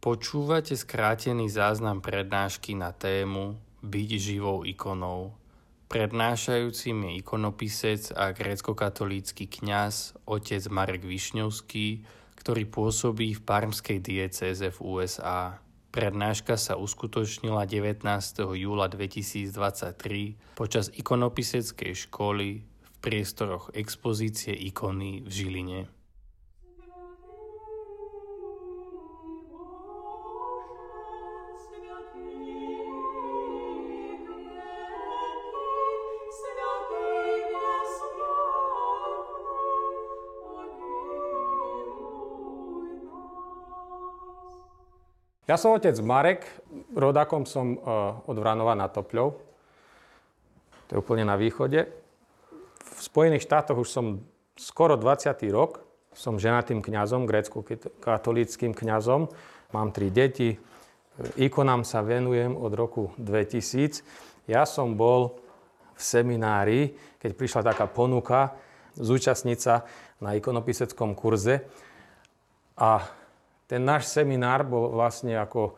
Počúvate skrátený záznam prednášky na tému Byť živou ikonou. Prednášajúcim je ikonopisec a grécko-katolícky kňaz otec Marek Višňovský, ktorý pôsobí v parmskej diecéze v USA. Prednáška sa uskutočnila 19. júla 2023 počas ikonopiseckej školy v priestoroch expozície ikony v Žiline. Ja som otec Marek, rodakom som uh, od Vranova na Topľov. To je úplne na východe. V Spojených štátoch už som skoro 20. rok. Som ženatým kňazom, grécko-katolíckým kňazom. Mám tri deti. Ikonám sa venujem od roku 2000. Ja som bol v seminári, keď prišla taká ponuka zúčastniť sa na ikonopiseckom kurze. A ten náš seminár bol vlastne ako e,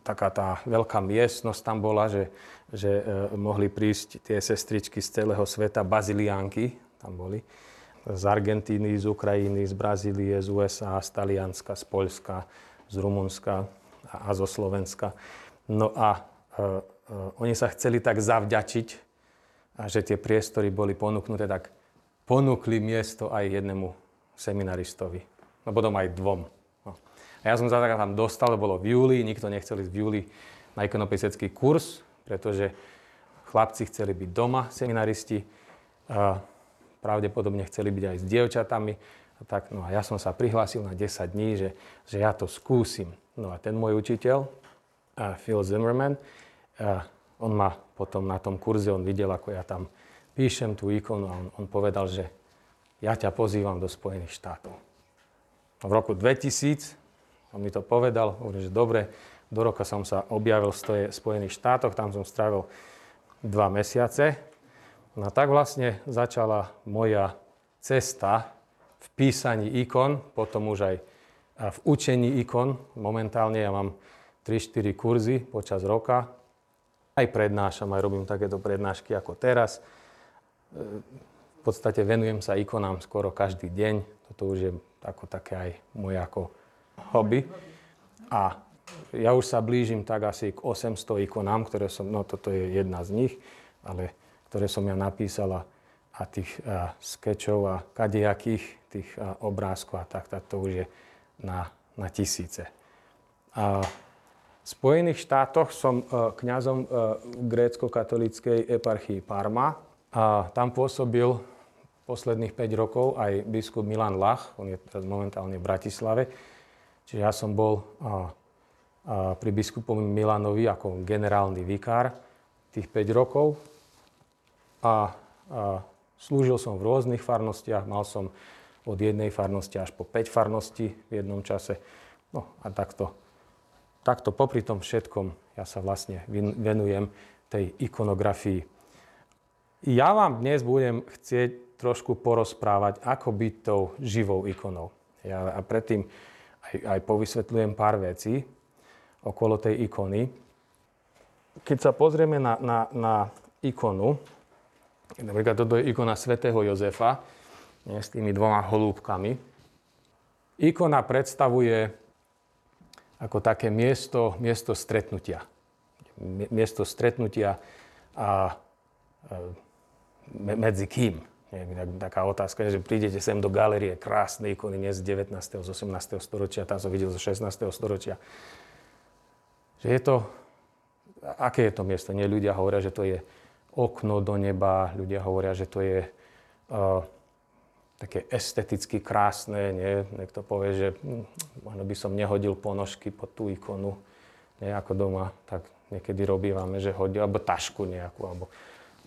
taká tá veľká miestnosť tam bola, že, že e, mohli prísť tie sestričky z celého sveta, baziliánky tam boli, z Argentíny, z Ukrajiny, z Brazílie, z USA, z Talianska, z Poľska, z Rumunska a zo Slovenska. No a e, e, oni sa chceli tak zavďačiť, a že tie priestory boli ponúknuté, tak ponúkli miesto aj jednému seminaristovi, no potom aj dvom. A ja som sa tam dostal, bolo v júli, nikto nechcel ísť v júli na ikonopisecký kurz, pretože chlapci chceli byť doma, seminaristi, pravdepodobne chceli byť aj s dievčatami. A tak, no a ja som sa prihlásil na 10 dní, že, že ja to skúsim. No a ten môj učiteľ, Phil Zimmerman, on ma potom na tom kurze, on videl, ako ja tam píšem tú ikonu a on, on povedal, že ja ťa pozývam do Spojených štátov. V roku 2000 on mi to povedal, hovorím, že dobre, do roka som sa objavil v Spojených štátoch, tam som strávil dva mesiace. No a tak vlastne začala moja cesta v písaní ikon, potom už aj v učení ikon. Momentálne ja mám 3-4 kurzy počas roka. Aj prednášam, aj robím takéto prednášky ako teraz. V podstate venujem sa ikonám skoro každý deň. Toto už je ako také aj moje ako hobby. A ja už sa blížim tak asi k 800 ikonám, ktoré som, no toto je jedna z nich, ale ktoré som ja napísala a tých a, skečov a kadejakých tých a, obrázkov a tak, tak to už je na, na tisíce. A v Spojených štátoch som a, kňazom grécko-katolíckej eparchii Parma a tam pôsobil posledných 5 rokov aj biskup Milan Lach, on je teraz momentálne v Bratislave. Čiže ja som bol a, a pri biskupovi Milanovi ako generálny vikár tých 5 rokov a, a slúžil som v rôznych farnostiach, mal som od jednej farnosti až po 5 farností v jednom čase. No a takto, takto popri tom všetkom ja sa vlastne venujem tej ikonografii. Ja vám dnes budem chcieť trošku porozprávať, ako byť tou živou ikonou. Ja, a predtým aj, aj povysvetľujem pár vecí okolo tej ikony. Keď sa pozrieme na, na, na ikonu, napríklad toto je ikona svätého Jozefa nie, s tými dvoma holúbkami. Ikona predstavuje ako také miesto, miesto stretnutia. Miesto stretnutia a, a medzi kým? Taká otázka, že prídete sem do galerie krásnej ikony nie z 19. z 18. storočia, tam som videl zo 16. storočia. Že je to, aké je to miesto? Nie, ľudia hovoria, že to je okno do neba, ľudia hovoria, že to je uh, také esteticky krásne, nie? Niekto povie, že hm, možno by som nehodil ponožky pod tú ikonu, nie ako doma, tak niekedy robívame, že hodil, alebo tašku nejakú, alebo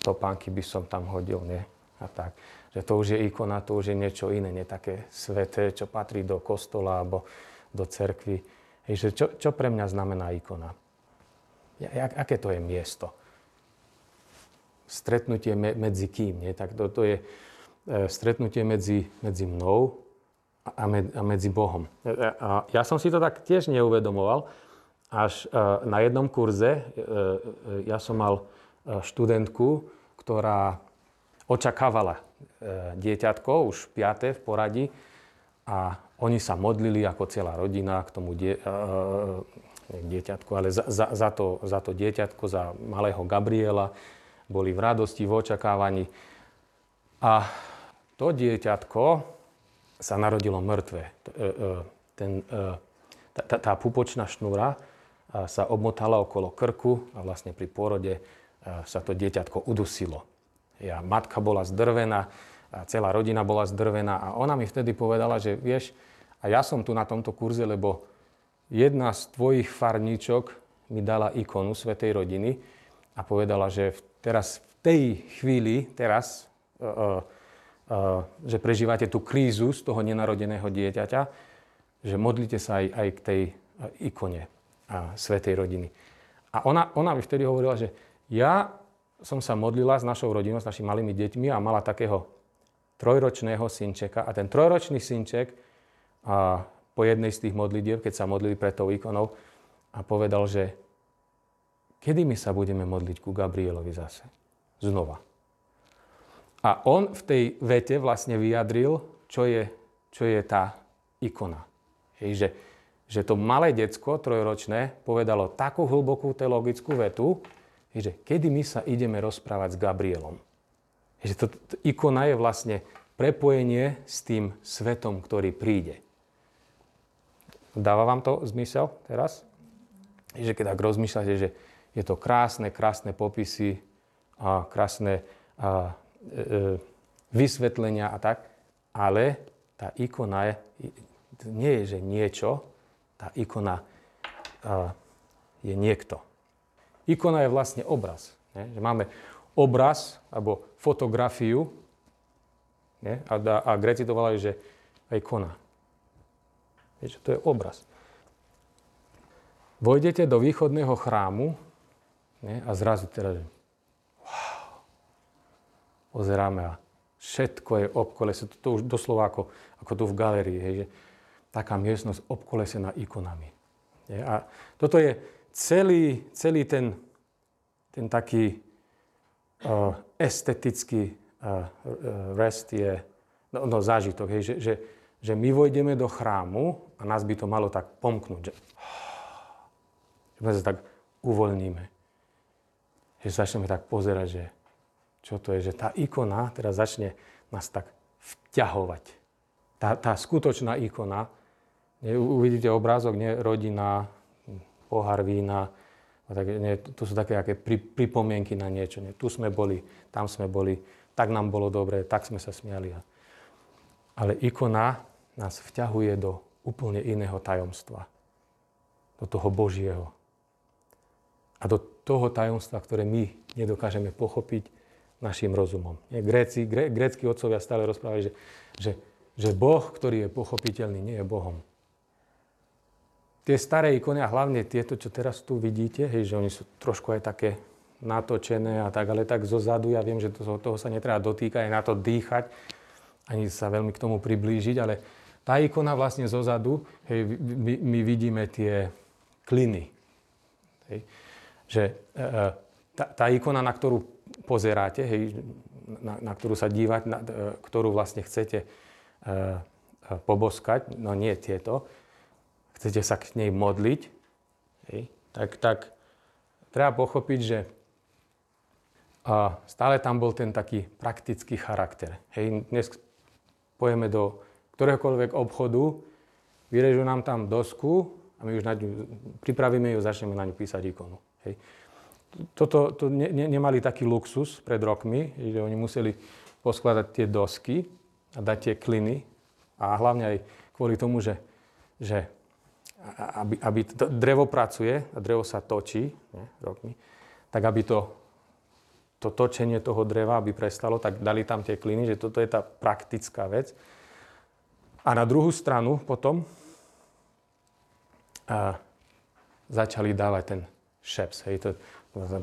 topánky by som tam hodil, nie? A tak. Že to už je ikona, to už je niečo iné, nie také sveté, čo patrí do kostola alebo do cerkvy. Hej, že čo, čo pre mňa znamená ikona? Ja, aké to je miesto? Stretnutie me, medzi kým? Nie? Tak to, to je e, stretnutie medzi, medzi mnou a, med, a medzi Bohom. A ja som si to tak tiež neuvedomoval, až na jednom kurze, ja som mal študentku, ktorá očakávala dieťatko, už piaté v poradí, a oni sa modlili ako celá rodina k tomu die, dieťatku, ale za, za, za, to, za to dieťatko, za malého Gabriela, boli v radosti, v očakávaní. A to dieťatko sa narodilo mŕtve. E, e, ten, e, tá, tá pupočná šnúra sa obmotala okolo krku a vlastne pri pôrode sa to dieťatko udusilo. Ja, matka bola zdrvená, a celá rodina bola zdrvená a ona mi vtedy povedala, že vieš, a ja som tu na tomto kurze, lebo jedna z tvojich farníčok mi dala ikonu Svetej rodiny a povedala, že teraz v tej chvíli, teraz, uh, uh, že prežívate tú krízu z toho nenarodeného dieťaťa, že modlite sa aj, aj k tej ikone a Svetej rodiny. A ona, ona mi vtedy hovorila, že ja som sa modlila s našou rodinou, s našimi malými deťmi a mala takého trojročného synčeka. A ten trojročný synček a po jednej z tých modlitieb, keď sa modlili pred tou ikonou, a povedal, že kedy my sa budeme modliť ku Gabrielovi zase? Znova. A on v tej vete vlastne vyjadril, čo je, čo je tá ikona. Hej, že, že to malé decko, trojročné, povedalo takú hlbokú teologickú vetu, že kedy my sa ideme rozprávať s Gabrielom. Že to, to, ikona je vlastne prepojenie s tým svetom, ktorý príde. Dáva vám to zmysel teraz? Že keď tak rozmýšľate, že je to krásne, krásne popisy a krásne a, e, vysvetlenia a tak, ale tá ikona je, nie je, že niečo, tá ikona a, je niekto. Ikona je vlastne obraz. Ne? Že máme obraz alebo fotografiu ne? a, a, a Greci to volajú, že ikona. Vieš, to je obraz. Vojdete do východného chrámu ne? a zrazu teda, že pozeráme a všetko je obkolesené. To, to už doslova ako, ako tu v galerii, hej, že taká miestnosť obkolesená ikonami. Je, a toto je celý, celý ten, ten taký uh, estetický uh, rest je no, no, zážitok, hej, že, že, že my vojdeme do chrámu a nás by to malo tak pomknúť, že, že my sa tak uvoľníme. Že začneme tak pozerať, že čo to je, že tá ikona teraz začne nás tak vťahovať. Tá, tá skutočná ikona, uvidíte obrázok, nie, rodina, pohár vína, tak, nie, to sú také aké pri, pripomienky na niečo. Nie, tu sme boli, tam sme boli, tak nám bolo dobre, tak sme sa smiali. Ale ikona nás vťahuje do úplne iného tajomstva. Do toho Božieho. A do toho tajomstva, ktoré my nedokážeme pochopiť, našim rozumom. Gréci, gré, grécky otcovia stále rozprávajú, že, že, že Boh, ktorý je pochopiteľný, nie je Bohom. Tie staré ikony, a hlavne tieto, čo teraz tu vidíte, hej, že oni sú trošku aj také natočené a tak, ale tak zo zadu, ja viem, že to, toho sa netreba dotýkať, aj na to dýchať, ani sa veľmi k tomu priblížiť, ale tá ikona vlastne zo zadu, hej, my, my vidíme tie kliny. Hej, že e, e tá, tá ikona, na ktorú pozeráte, hej, na, na ktorú sa dívať, na, e, ktorú vlastne chcete uh, poboskať, no nie tieto, chcete sa k nej modliť, hej, tak, tak treba pochopiť, že uh, stále tam bol ten taký praktický charakter. Hej, dnes pojeme do ktoréhokoľvek obchodu, vyrežú nám tam dosku a my už na ňu, pripravíme ju, začneme na ňu písať ikonu. Hej toto to ne, ne, nemali taký luxus pred rokmi, že oni museli poskladať tie dosky a dať tie kliny a hlavne aj kvôli tomu, že, že aby, aby to, drevo pracuje a drevo sa točí ne, rokmi, tak aby to, to točenie toho dreva, aby prestalo, tak dali tam tie kliny, že toto je tá praktická vec. A na druhú stranu potom a, začali dávať ten šeps. Hej, to,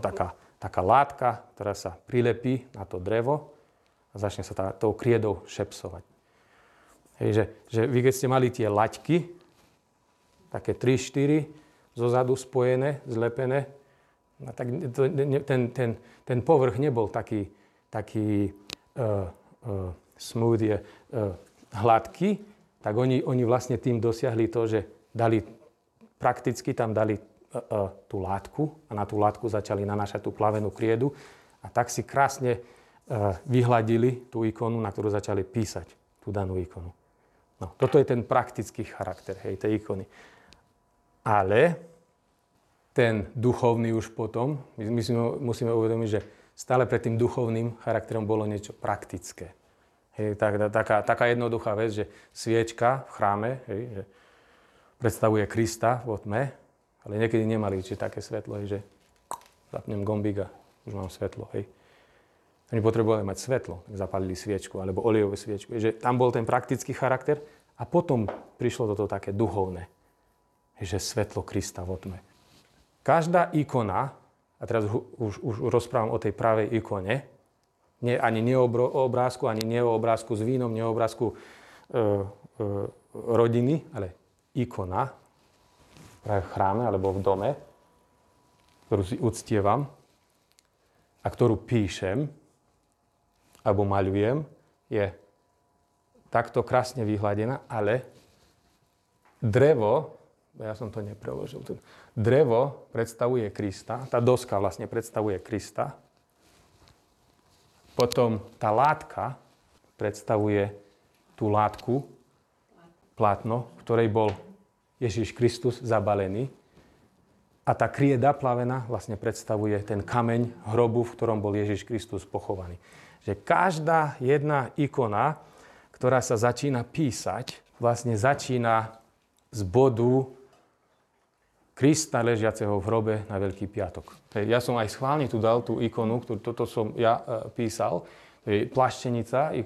taká, taká látka, ktorá sa prilepí na to drevo a začne sa tá, tou kriedou šepsovať. Hej, že, že vy keď ste mali tie laťky, také 3-4, zozadu spojené, zlepené, no tak ten, ten, ten povrch nebol taký, taký uh, uh, smooth, uh, hladký, tak oni, oni vlastne tým dosiahli to, že dali, prakticky tam dali uh, uh, tú látku a na tú látku začali nanášať tú plavenú kriedu a tak si krásne uh, vyhladili tú ikonu, na ktorú začali písať tú danú ikonu. No, toto je ten praktický charakter hej, tej ikony. Ale ten duchovný už potom, my, si musíme uvedomiť, že stále pred tým duchovným charakterom bolo niečo praktické. Hej, tak, taká, taká jednoduchá vec, že sviečka v chráme hej, že predstavuje Krista v tme, ale niekedy nemali či také svetlo, hej, že zapnem gombík a už mám svetlo. Hej. Oni potrebovali mať svetlo, tak zapalili sviečku alebo olejovú sviečku. Že tam bol ten praktický charakter a potom prišlo toto také duchovné, že svetlo Krista v tme. Každá ikona, a teraz už, už rozprávam o tej pravej ikone, nie, ani nie o obrázku, ani nie o obrázku s vínom, nie o obrázku e, e, rodiny, ale ikona práve v chráme alebo v dome, ktorú si uctievam a ktorú píšem alebo maľujem, je takto krásne vyhladená, ale drevo, ja som to nepreložil, drevo predstavuje Krista, tá doska vlastne predstavuje Krista, potom tá látka predstavuje tú látku, plátno, v ktorej bol Ježiš Kristus zabalený. A tá krieda plavená vlastne predstavuje ten kameň hrobu, v ktorom bol Ježiš Kristus pochovaný. Že každá jedna ikona, ktorá sa začína písať, vlastne začína z bodu Krista ležiaceho v hrobe na Veľký piatok. Ja som aj schválne tu dal tú ikonu, ktorú toto som ja e, písal. To je plaštenica.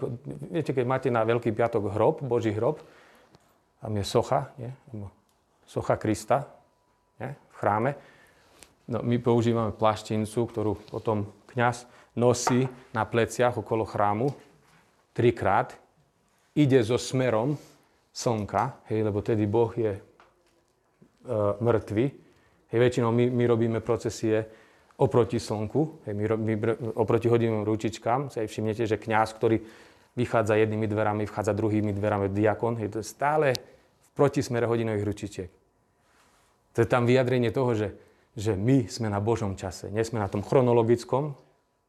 Viete, keď máte na Veľký piatok hrob, Boží hrob, tam je socha, nie? socha Krista nie? v chráme. No, my používame plaštenicu, ktorú potom kňaz nosí na pleciach okolo chrámu trikrát. Ide so smerom slnka, hej, lebo tedy Boh je mŕtvi. Hej, väčšinou my, my robíme procesie oproti slnku, hej, my, my, oproti hodinovým ručičkám. Si aj všimnete, že kňaz, ktorý vychádza jednými dverami, vchádza druhými dverami, diakon, hej, to je stále v protismere hodinových ručičiek. To je tam vyjadrenie toho, že, že my sme na Božom čase. Nie sme na tom chronologickom,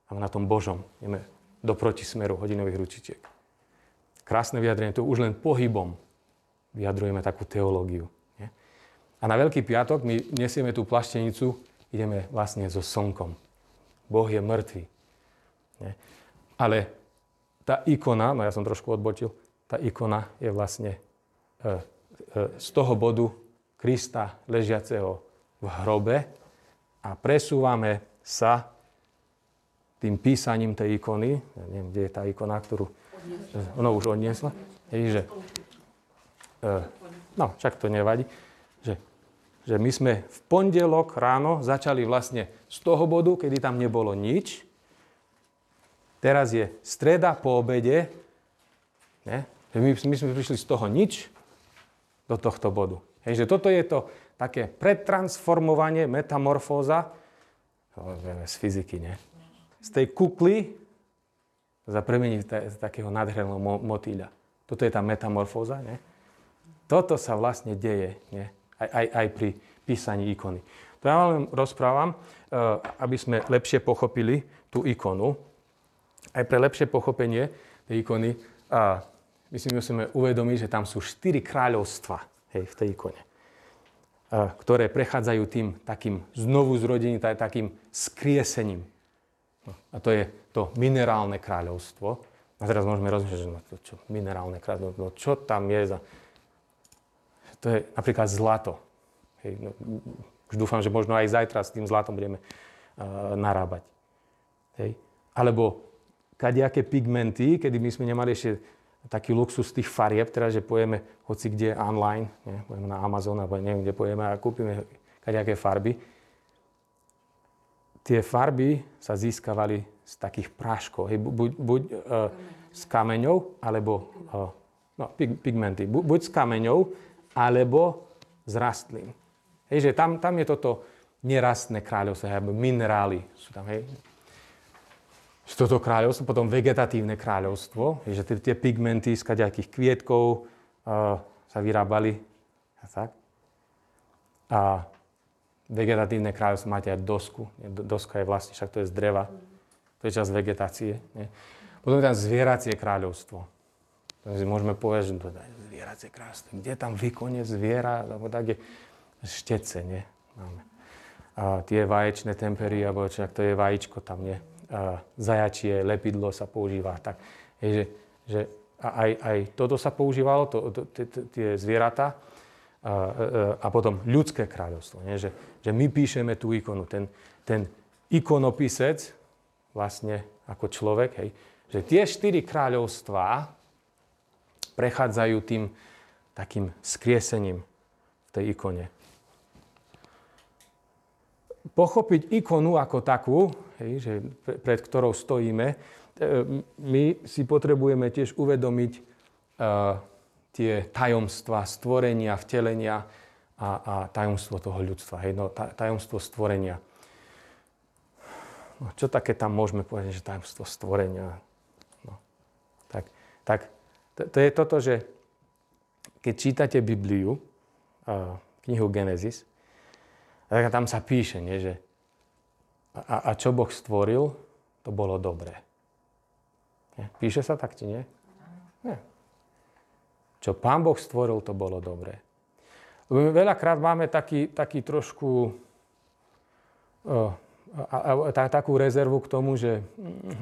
ale na tom Božom. Ideme do protismeru hodinových ručičiek. Krásne vyjadrenie, to už len pohybom vyjadrujeme takú teológiu. A na Veľký piatok my nesieme tú plaštenicu, ideme vlastne so slnkom. Boh je mŕtvý. Ale tá ikona, no ja som trošku odbočil, tá ikona je vlastne e, e, z toho bodu Krista ležiaceho v hrobe a presúvame sa tým písaním tej ikony, ja neviem, kde je tá ikona, ktorú ono už odniesla, je, že, e, no, však to nevadí, že my sme v pondelok ráno začali vlastne z toho bodu, kedy tam nebolo nič. Teraz je streda po obede. Ne? My, my sme prišli z toho nič do tohto bodu. Hej, že toto je to také pretransformovanie, metamorfóza, z fyziky, nie? Z tej kukly sa premení takého nádherného motýľa. Toto je tá metamorfóza, nie? Toto sa vlastne deje, nie? Aj, aj, aj pri písaní ikony. To ja vám rozprávam, eh, aby sme lepšie pochopili tú ikonu. Aj pre lepšie pochopenie tej ikony my si musíme uvedomiť, že tam sú štyri kráľovstva hej, v tej ikone, eh, ktoré prechádzajú tým takým znovu zrodením, takým skriesením. No, a to je to minerálne kráľovstvo. A teraz môžeme rozmýšľať, že no, čo, minerálne kráľovstvo, no, čo tam je za to je napríklad zlato. Hej, no, už dúfam, že možno aj zajtra s tým zlatom budeme uh, narábať. Hej. Alebo kadejaké pigmenty, kedy my sme nemali ešte taký luxus tých farieb, teraz, že pojeme hoci kde online, nie? pojeme na Amazon, alebo neviem, kde pojeme a kúpime kadejaké farby. Tie farby sa získavali z takých práškov, hej, buď, buď uh, s kameňou, alebo uh, no, pig, pigmenty, Bu, buď z kameňov, alebo z rastlín. Hej, že tam, tam je toto nerastné kráľovstvo, alebo minerály sú tam, hej. Toto kráľovstvo, potom vegetatívne kráľovstvo, hej, že tie, tie pigmenty z kaďakých kvietkov uh, sa vyrábali a tak. A vegetatívne kráľovstvo máte aj dosku. Doska je vlastne, však to je z dreva. To je časť vegetácie. Nie? Potom je tam zvieracie kráľovstvo. Takže môžeme povedať, že to je zvieracie kráľovstvo. Kde tam výkone zviera, alebo také štece, nie? Máme. A tie vaječné tempery, alebo čo, to je vajíčko tam, nie? A zajačie, lepidlo sa používa. Tak, je, že, že aj, aj toto sa používalo, to, to, tie zvieratá a, a potom ľudské kráľovstvo. Nie? Že, že my píšeme tú ikonu. Ten, ten ikonopisec, vlastne ako človek, hej, že tie štyri kráľovstvá prechádzajú tým takým skriesením v tej ikone. Pochopiť ikonu ako takú, hej, že pred ktorou stojíme, e, my si potrebujeme tiež uvedomiť uh, tie tajomstva stvorenia, vtelenia a, a tajomstvo toho ľudstva. Hej, no, tajomstvo stvorenia. No, čo také tam môžeme povedať, že tajomstvo stvorenia? No, tak, tak to, to je toto, že keď čítate Bibliu, knihu Genesis, tak tam sa píše, nie, že a, a čo Boh stvoril, to bolo dobré. Nie? Píše sa tak, či nie? Nie. Čo Pán Boh stvoril, to bolo dobré. Veľakrát máme taký, taký trošku uh, a, a, a, takú rezervu k tomu, že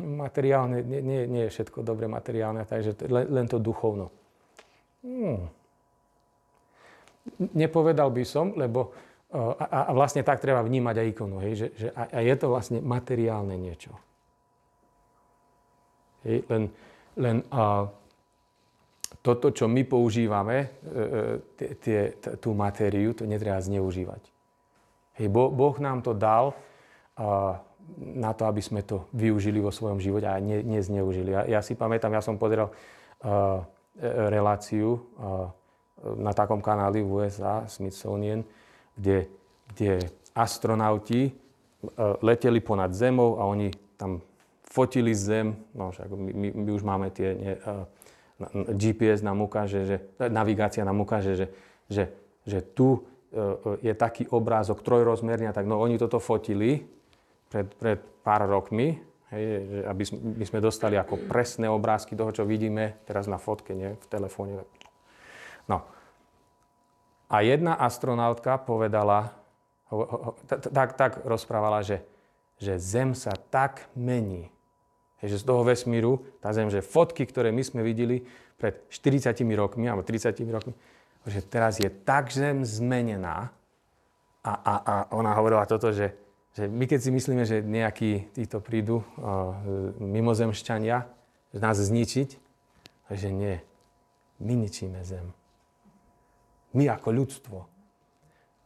materiálne, nie, nie, nie je všetko dobre materiálne, takže len, len to duchovno. Hmm. Nepovedal by som, lebo uh, a, a vlastne tak treba vnímať aj ikonu, hej, že, že a, a je to vlastne materiálne niečo. Hej, len len uh, toto, čo my používame, e, e, tie, tú matériu, to netreba zneužívať. Hej, boh, boh nám to dal na to, aby sme to využili vo svojom živote a ne, nezneužili. Ja, ja si pamätám, ja som pozeral uh, reláciu uh, na takom kanáli v USA, Smithsonian, kde, kde astronauti uh, leteli ponad Zemou a oni tam fotili Zem. No, však my, my už máme tie nie, uh, GPS nám ukáže, že, navigácia nám ukáže, že, že, že tu e, je taký obrázok trojrozmerný tak no oni toto fotili pred, pred pár rokmi, hej, aby sme, by sme dostali ako presné obrázky toho, čo vidíme teraz na fotke, nie, v telefóne. No. A jedna astronautka povedala, tak, tak rozprávala, že, že Zem sa tak mení, že z toho vesmíru, tá Zem, že fotky, ktoré my sme videli pred 40 rokmi, alebo 30 rokmi, že teraz je tak Zem zmenená a, a, a ona hovorila toto, že, že my keď si myslíme, že nejakí títo prídu uh, mimozemšťania, nás zničiť, že nie. My ničíme Zem. My ako ľudstvo.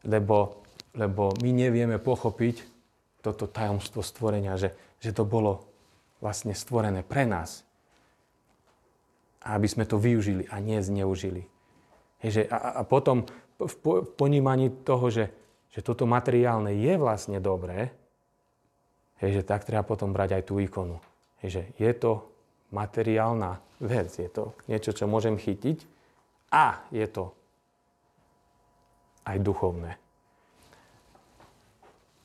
Lebo, lebo my nevieme pochopiť toto tajomstvo stvorenia, že, že to bolo vlastne stvorené pre nás. Aby sme to využili a nie zneužili. Heže, a, a potom v, po, v ponímaní toho, že, že toto materiálne je vlastne dobré, heže, tak treba potom brať aj tú ikonu. Heže, je to materiálna vec, je to niečo, čo môžem chytiť a je to aj duchovné.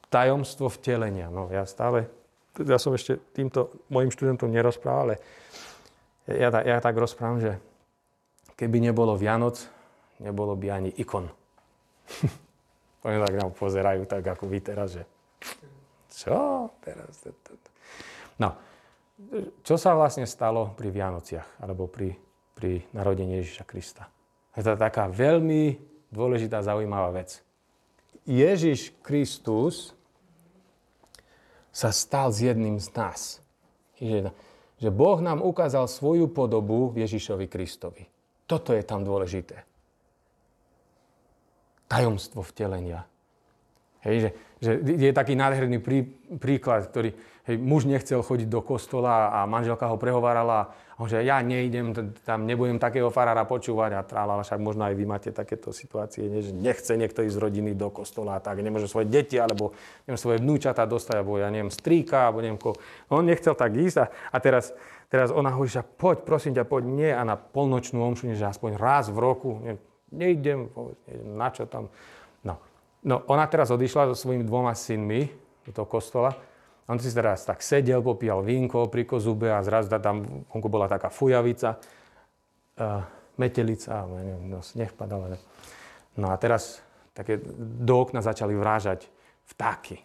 Tajomstvo vtelenia. No ja stále ja som ešte týmto mojim študentom nerozprával, ale ja, ja tak rozprávam, že keby nebolo Vianoc, nebolo by ani ikon. Oni tak nám pozerajú, tak ako vy teraz, že čo teraz? No, čo sa vlastne stalo pri Vianociach, alebo pri, pri narodení Ježiša Krista? Je to taká veľmi dôležitá, zaujímavá vec. Ježiš Kristus sa stal s jedným z nás. Že, že Boh nám ukázal svoju podobu v Ježišovi Kristovi. Toto je tam dôležité. Tajomstvo vtelenia. Hej, že, že je taký nádherný prí, príklad, ktorý hej, muž nechcel chodiť do kostola a manželka ho prehovárala že ja neidem, tam nebudem takého farára počúvať a trálala, však možno aj vy máte takéto situácie, nie, že nechce niekto ísť z rodiny do kostola tak, nemôže svoje deti alebo neviem, svoje vnúčata dostať, alebo ja neviem, strýka, alebo neviem ko. On nechcel tak ísť a, a teraz, teraz ona hovorí, že poď, prosím ťa, poď, nie a na polnočnú omšu, že aspoň raz v roku, ne, neidem, na čo tam. No, No, ona teraz odišla so svojimi dvoma synmi do toho kostola. On si teraz tak sedel, popíjal vínko pri kozube a zrazu tam vonku bola taká fujavica, uh, metelica, neviem, no, sneh padal. No a teraz také do okna začali vrážať vtáky.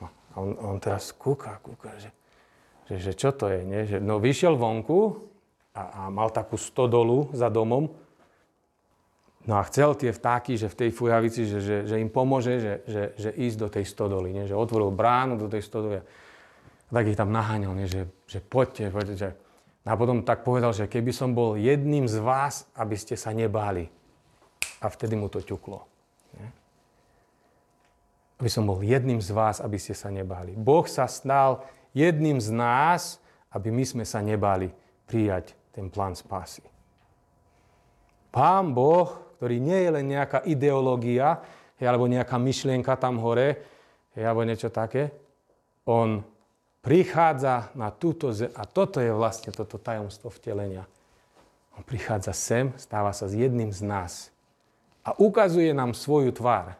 No, a on, on teraz kúka, kúka, že, že, že čo to je, nie? Že, no vyšiel vonku a, a mal takú stodolu za domom No a chcel tie vtáky, že v tej fujavici, že, že, že im pomôže, že, že, že ísť do tej stodoly, nie? že otvoril bránu do tej stodoly. A tak ich tam naháňal, nie? Že, že poďte, poďte. Že... A potom tak povedal, že keby som bol jedným z vás, aby ste sa nebáli. A vtedy mu to ťuklo. Nie? Aby som bol jedným z vás, aby ste sa nebáli. Boh sa stal jedným z nás, aby my sme sa nebáli prijať ten plán spásy. Pán Boh ktorý nie je len nejaká ideológia, alebo nejaká myšlienka tam hore, alebo niečo také. On prichádza na túto zem a toto je vlastne toto tajomstvo vtelenia. On prichádza sem, stáva sa s jedným z nás a ukazuje nám svoju tvár.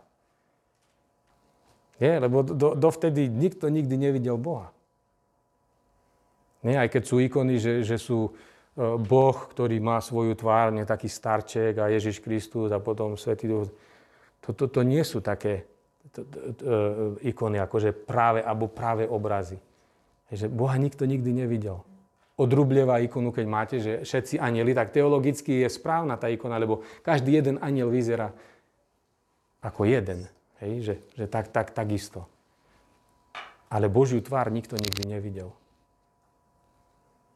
Nie, lebo do, dovtedy nikto nikdy nevidel Boha. Nie, aj keď sú ikony, že, že sú boh, ktorý má svoju tvár, nie taký starček a Ježiš Kristus a potom Svetý Duch. Toto to, to nie sú také to, to, to, e, ikony, akože práve alebo práve obrazy. Že Boha nikto nikdy nevidel. Odrublieva ikonu, keď máte, že všetci anieli, tak teologicky je správna tá ikona, lebo každý jeden aniel vyzerá ako jeden. Hej? Že, že tak, tak, takisto. Ale Božiu tvár nikto nikdy nevidel.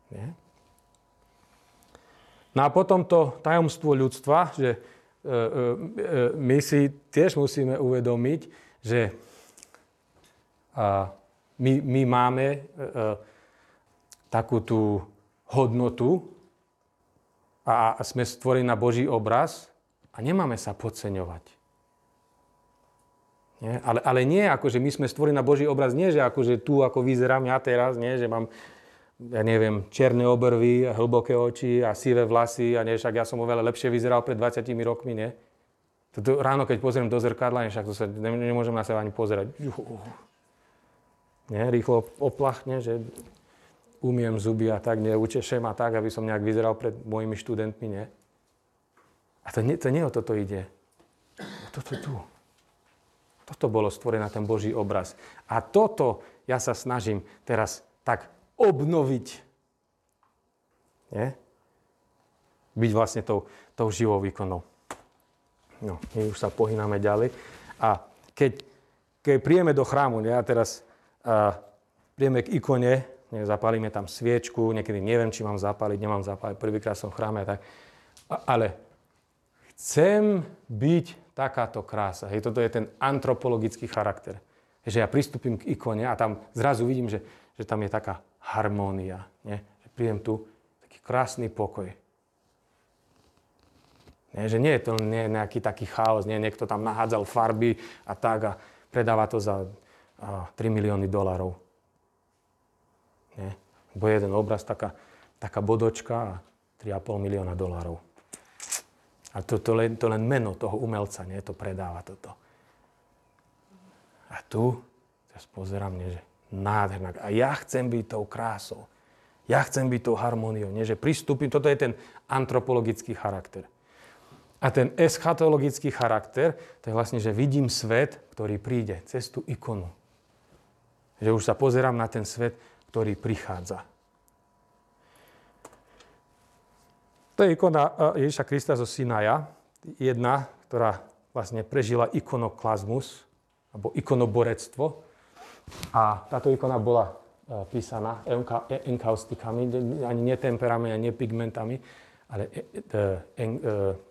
Nie? No a potom to tajomstvo ľudstva, že e, e, e, my si tiež musíme uvedomiť, že my, my máme takú tú hodnotu a sme stvorení na Boží obraz a nemáme sa podceňovať. Nie? Ale, ale nie ako, že my sme stvorení na Boží obraz, nie, že ako, že tu ako vyzerám ja teraz, nie, že mám ja neviem, čierne obrvy, hlboké oči a sivé vlasy a nie, však ja som oveľa lepšie vyzeral pred 20 rokmi, nie? Toto ráno, keď pozriem do zrkadla, však to sa nemôžem na seba ani pozerať. Nie, rýchlo oplachne, že umiem zuby a tak, neučešem a tak, aby som nejak vyzeral pred mojimi študentmi, nie? A to nie, to nie o toto ide. O toto tu. Toto bolo stvorené na ten Boží obraz. A toto ja sa snažím teraz tak obnoviť. Nie? Byť vlastne tou, tou živou výkonou. No, my už sa pohyname ďalej. A keď, keď príjeme do chrámu, ja teraz a, príjeme k ikone, ne, zapálime tam sviečku, niekedy neviem, či mám zapáliť, nemám zapáliť, prvýkrát som v chráme tak. A, ale chcem byť takáto krása. Hej, toto je ten antropologický charakter. Že ja pristúpim k ikone a tam zrazu vidím, že, že tam je taká harmónia. Nie? Že prídem tu, taký krásny pokoj. Nie, že nie je to nie nejaký taký chaos, nie niekto tam nahádzal farby a tak a predáva to za a, 3 milióny dolarov. Nie? Bo jeden obraz, taká, taká bodočka a 3,5 milióna dolarov. A to, to, len, to len meno toho umelca, nie? To predáva toto. A tu, teraz pozerám, nie, že nádherná. A ja chcem byť tou krásou. Ja chcem byť tou harmóniou. Nie, že pristúpim, toto je ten antropologický charakter. A ten eschatologický charakter, to je vlastne, že vidím svet, ktorý príde cez tú ikonu. Že už sa pozerám na ten svet, ktorý prichádza. To je ikona e, Ježiša Krista zo Sinaja, jedna, ktorá vlastne prežila ikonoklazmus, alebo ikonoborectvo. A táto ikona bola e, písaná enkaustikami, ani netemperami, ani nepigmentami, ale e, e,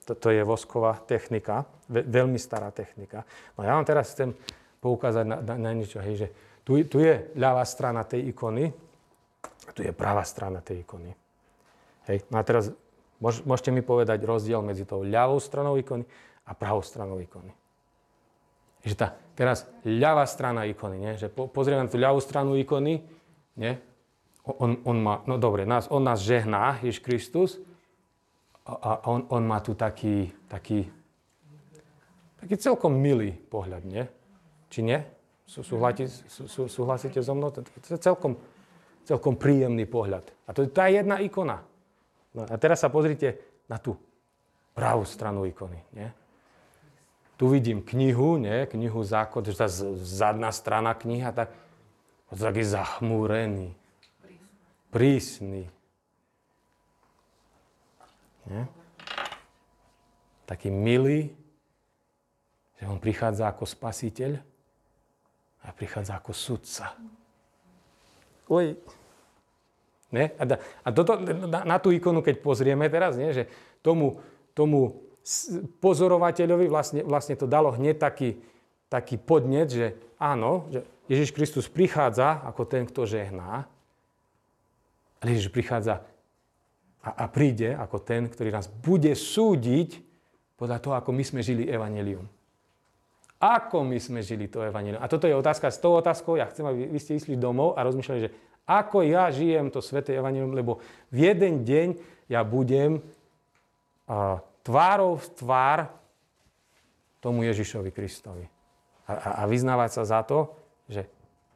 to, je vosková technika, veľmi stará technika. No ja vám teraz chcem poukázať na, na, na niečo, hej, že tu, tu je ľavá strana tej ikony tu je pravá strana tej ikony. Hej, no a teraz môž, môžete mi povedať rozdiel medzi tou ľavou stranou ikony a pravou stranou ikony. Že tá, teraz ľavá strana ikony, nie? že po, pozrieme na tú ľavú stranu ikony, nie? On, on má, no dobre, nás, on nás žehná, Ježiš Kristus, a, a on, on má tu taký, taký, taký celkom milý pohľad, nie? Či nie? Súhlasíte, sú, súhlasíte so mnou? To je celkom, celkom príjemný pohľad. A to je tá jedna ikona. No a teraz sa pozrite na tú pravú stranu ikony. Nie? Tu vidím knihu, nie? knihu zákon, tá zadná strana kniha, tak taký zachmúrený, prísny. Nie? Taký milý, že on prichádza ako spasiteľ a prichádza ako sudca. Oj. Nie? A, a toto, na, na tú ikonu, keď pozrieme teraz, nie? že tomu, tomu pozorovateľovi vlastne, vlastne to dalo hneď taký, taký podnet, že áno, že Ježiš Kristus prichádza ako ten, kto žehná, ale Ježiš prichádza a, a príde ako ten, ktorý nás bude súdiť podľa toho, ako my sme žili evanelium. Ako my sme žili to evanelium. A toto je otázka s tou otázkou, ja chcem, aby vy ste išli domov a rozmýšľali, že ako ja žijem to sveté evanelium, lebo v jeden deň ja budem uh, tvárou v tvár tomu Ježišovi Kristovi. A, a, a vyznávať sa za to, že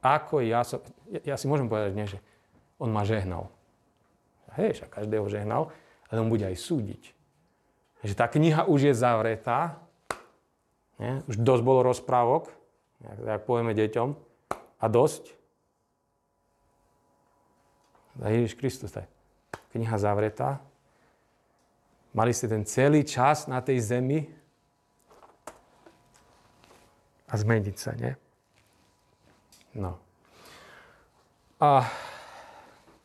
ako ja som... Ja, ja si môžem povedať, nie, že on ma žehnal. Hej, však každého žehnal, ale on bude aj súdiť. Že tá kniha už je zavretá, nie? už dosť bolo rozprávok, jak, jak povieme deťom, a dosť. A Ježiš Kristus, tá kniha zavretá, Mali ste ten celý čas na tej zemi a zmeniť sa, nie? No. A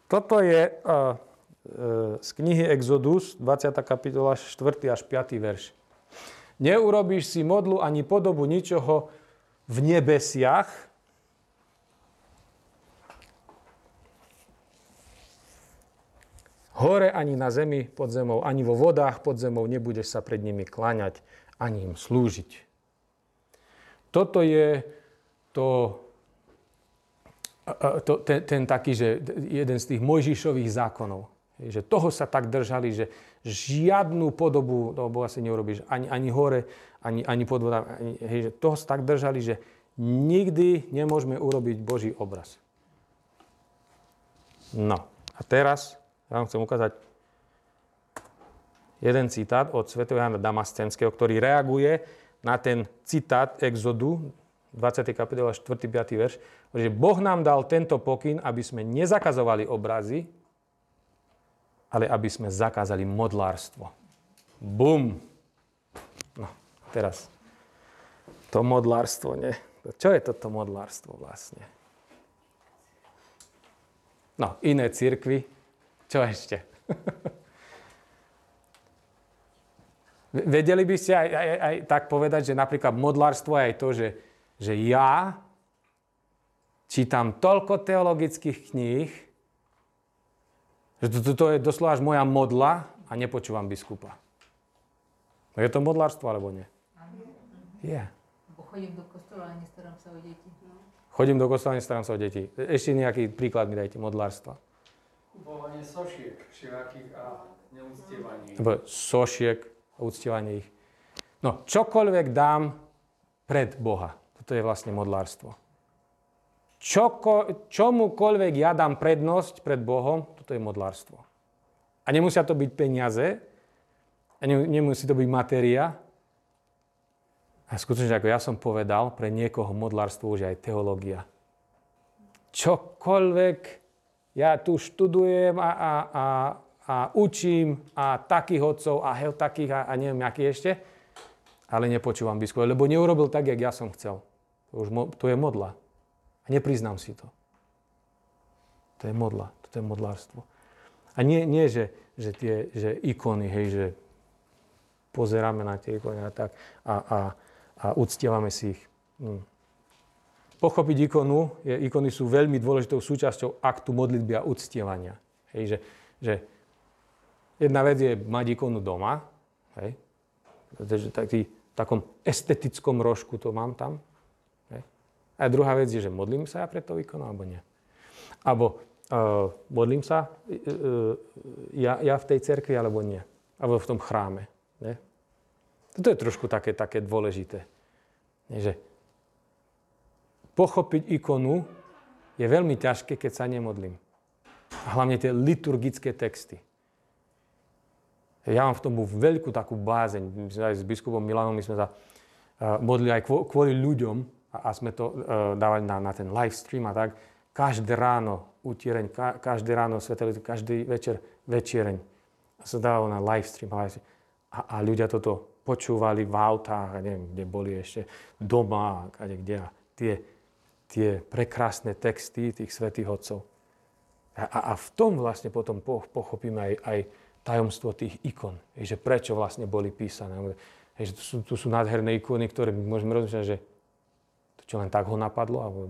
toto je uh, z knihy Exodus, 20. kapitola, 4. až 5. verš. Neurobíš si modlu ani podobu ničoho v nebesiach, Hore ani na zemi pod zemou, ani vo vodách pod zemou nebudeš sa pred nimi kláňať, ani im slúžiť. Toto je to, to ten, ten taký, že jeden z tých Mojžišových zákonov. Že toho sa tak držali, že žiadnu podobu toho Boha si neurobíš ani, ani hore, ani, ani pod vodami. Ani, hej, že toho sa tak držali, že nikdy nemôžeme urobiť Boží obraz. No a teraz vám chcem ukázať jeden citát od Sv. Jana Damascenského, ktorý reaguje na ten citát Exodu, 20. kapitola, 4. 5. verš, že Boh nám dal tento pokyn, aby sme nezakazovali obrazy, ale aby sme zakázali modlárstvo. Bum! No, teraz. To modlárstvo, nie? Čo je toto modlárstvo vlastne? No, iné cirkvy čo ešte? Vedeli by ste aj, aj, aj tak povedať, že napríklad modlárstvo je aj to, že, že ja čítam toľko teologických kníh, že to, to, to je doslova až moja modla a nepočúvam biskupa. Je to modlárstvo alebo nie? Je. Chodím do kostola a nestarám sa o deti. Chodím do kostola a nestarám sa o deti. Ešte nejaký príklad mi dajte modlárstva. Kupovanie sošiek všelakých a neúctievanie ich. Sošiek a uctievanie ich. No, čokoľvek dám pred Boha. Toto je vlastne modlárstvo. Čoko, čomukoľvek ja dám prednosť pred Bohom, toto je modlárstvo. A nemusia to byť peniaze, a nemusí to byť matéria. A skutočne, ako ja som povedal, pre niekoho modlárstvo už je aj teológia. Čokoľvek ja tu študujem a, a, a, a učím a takých odcov a hel takých a, a neviem, aký ešte, ale nepočúvam biskupa, lebo neurobil tak, jak ja som chcel. To, už, to je modla. A nepriznám si to. To je modla, to je modlárstvo. A nie, nie že, že tie že ikony, hej, že pozeráme na tie ikony a tak a, a, a uctievame si ich. Hm. Pochopiť ikonu, je, ikony sú veľmi dôležitou súčasťou aktu modlitby a uctievania. Hej, že, že jedna vec je mať ikonu doma, hej, že taký, v takom estetickom rožku to mám tam. Hej. A druhá vec je, že modlím sa ja pred tou ikonou, alebo nie. Alebo uh, modlím sa uh, ja, ja v tej cerkvi, alebo nie. Alebo v tom chráme. Nie? Toto je trošku také, také dôležité. Nie, že pochopiť ikonu je veľmi ťažké, keď sa nemodlím. A hlavne tie liturgické texty. Ja mám v tom veľkú takú bázeň. My sme aj s biskupom Milanom my sme sa modlili aj kvôli ľuďom a, sme to e, dávali na, na ten live stream a tak. Každé ráno utiereň, každé ráno svetelý, každý večer večiereň. A sa dávalo na live stream. A, a ľudia toto počúvali v autách, a neviem, kde boli ešte doma, a kde. A tie, tie prekrásne texty tých svätých otcov. A, a v tom vlastne potom pochopíme aj, aj tajomstvo tých ikon. Že prečo vlastne boli písané. Že tu sú, tu sú nádherné ikony, ktoré môžeme rozmýšľať, že to čo len tak ho napadlo. Alebo,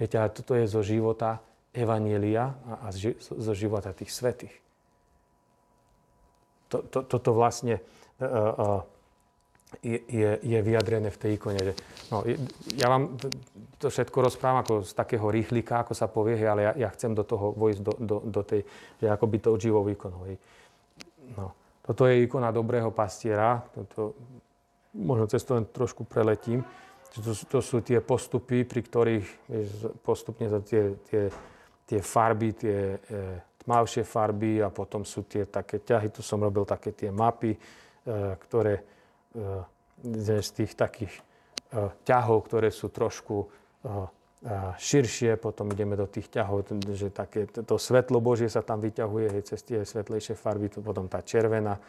viete, ale toto je zo života Evanielia a, a zo života tých svetých. To, to, toto vlastne uh, uh, je, je, vyjadrené v tej ikone. Že, no, ja vám to všetko rozprávam ako z takého rýchlika, ako sa povie, ale ja, ja chcem do toho vojsť do, do, do tej, že ako by to živou ikonou. No, toto je ikona dobrého pastiera, toto, možno cez to len trošku preletím. To, to sú tie postupy, pri ktorých vieš, postupne sa tie, tie, tie farby, tie e, tmavšie farby a potom sú tie také ťahy, tu som robil také tie mapy, e, ktoré z tých takých e, ťahov, ktoré sú trošku e, širšie, potom ideme do tých ťahov, že také, to svetlo Božie sa tam vyťahuje hej, cez tie svetlejšie farby, potom tá červená,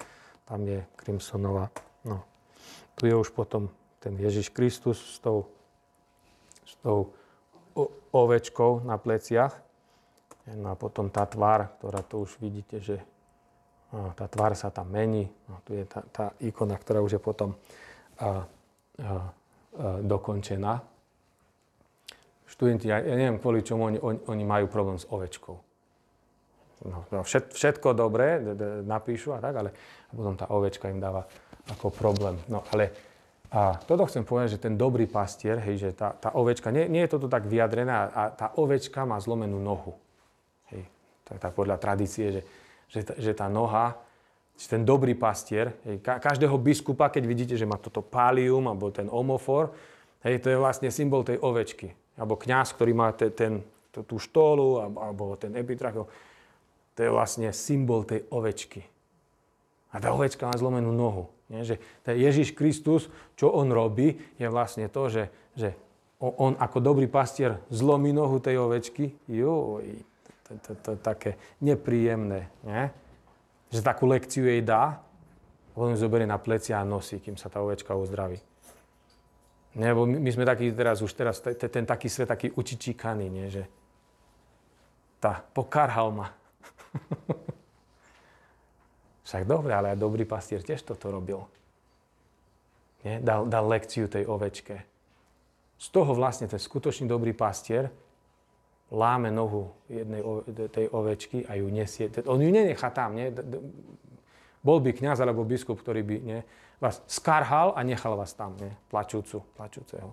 tam je crimsonová. No. Tu je už potom ten Ježiš Kristus s tou, s tou ovečkou na pleciach. No a potom tá tvár, ktorá tu už vidíte, že tá tvár sa tam mení. No, tu je tá, tá ikona, ktorá už je potom a, a, a, dokončená. Študenti, ja, ja neviem, kvôli čomu oni, oni, oni majú problém s ovečkou. No, no všet, všetko dobré d, d, napíšu a tak, ale a potom tá ovečka im dáva ako problém. No ale a toto chcem povedať, že ten dobrý pastier, hej, že tá, tá ovečka, nie, nie je toto tak vyjadrené, a, a tá ovečka má zlomenú nohu. Hej, tak, tak podľa tradície, že že, že tá noha, že ten dobrý pastier, hej, každého biskupa, keď vidíte, že má toto pálium alebo ten omofor, hej, to je vlastne symbol tej ovečky. Alebo kňaz, ktorý má te, ten, tú štólu alebo, ten epitrach, to je vlastne symbol tej ovečky. A tá ovečka má zlomenú nohu. Nie? Že Ježiš Kristus, čo on robí, je vlastne to, že, že on ako dobrý pastier zlomí nohu tej ovečky. Joj, také nepríjemné, nie? Že takú lekciu jej dá, potom ju zoberie na pleci a nosí, kým sa tá ovečka uzdraví. Nebo my, sme takí teraz, už teraz, ten taký svet, taký učičíkaný, nie? Že tá, pokarhal ma. Však dobre, ale aj dobrý pastier tiež toto robil. Nie? Dal, dal lekciu tej ovečke. Z toho vlastne ten skutočný dobrý pastier láme nohu jednej tej ovečky a ju nesie. On ju nenechá tam, nie? Bol by kňaz alebo biskup, ktorý by nie, vás skarhal a nechal vás tam, nie? plačúcu, plačúceho.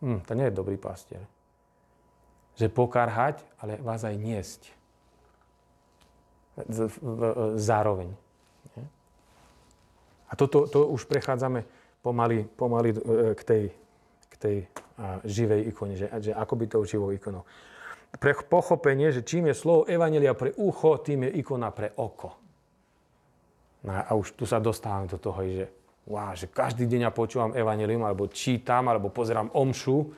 Hm, to nie je dobrý pastier. Že pokarhať, ale vás aj niesť. Zároveň. Nie? A toto to už prechádzame pomaly, pomaly e, k tej, k tej živej ikone, že, že ako by to živou ikonou pre pochopenie, že čím je slovo Evangelia pre ucho, tým je ikona pre oko. No a už tu sa dostávam do toho, že, wow, že každý deň ja počúvam Evangelium, alebo čítam, alebo pozerám omšu,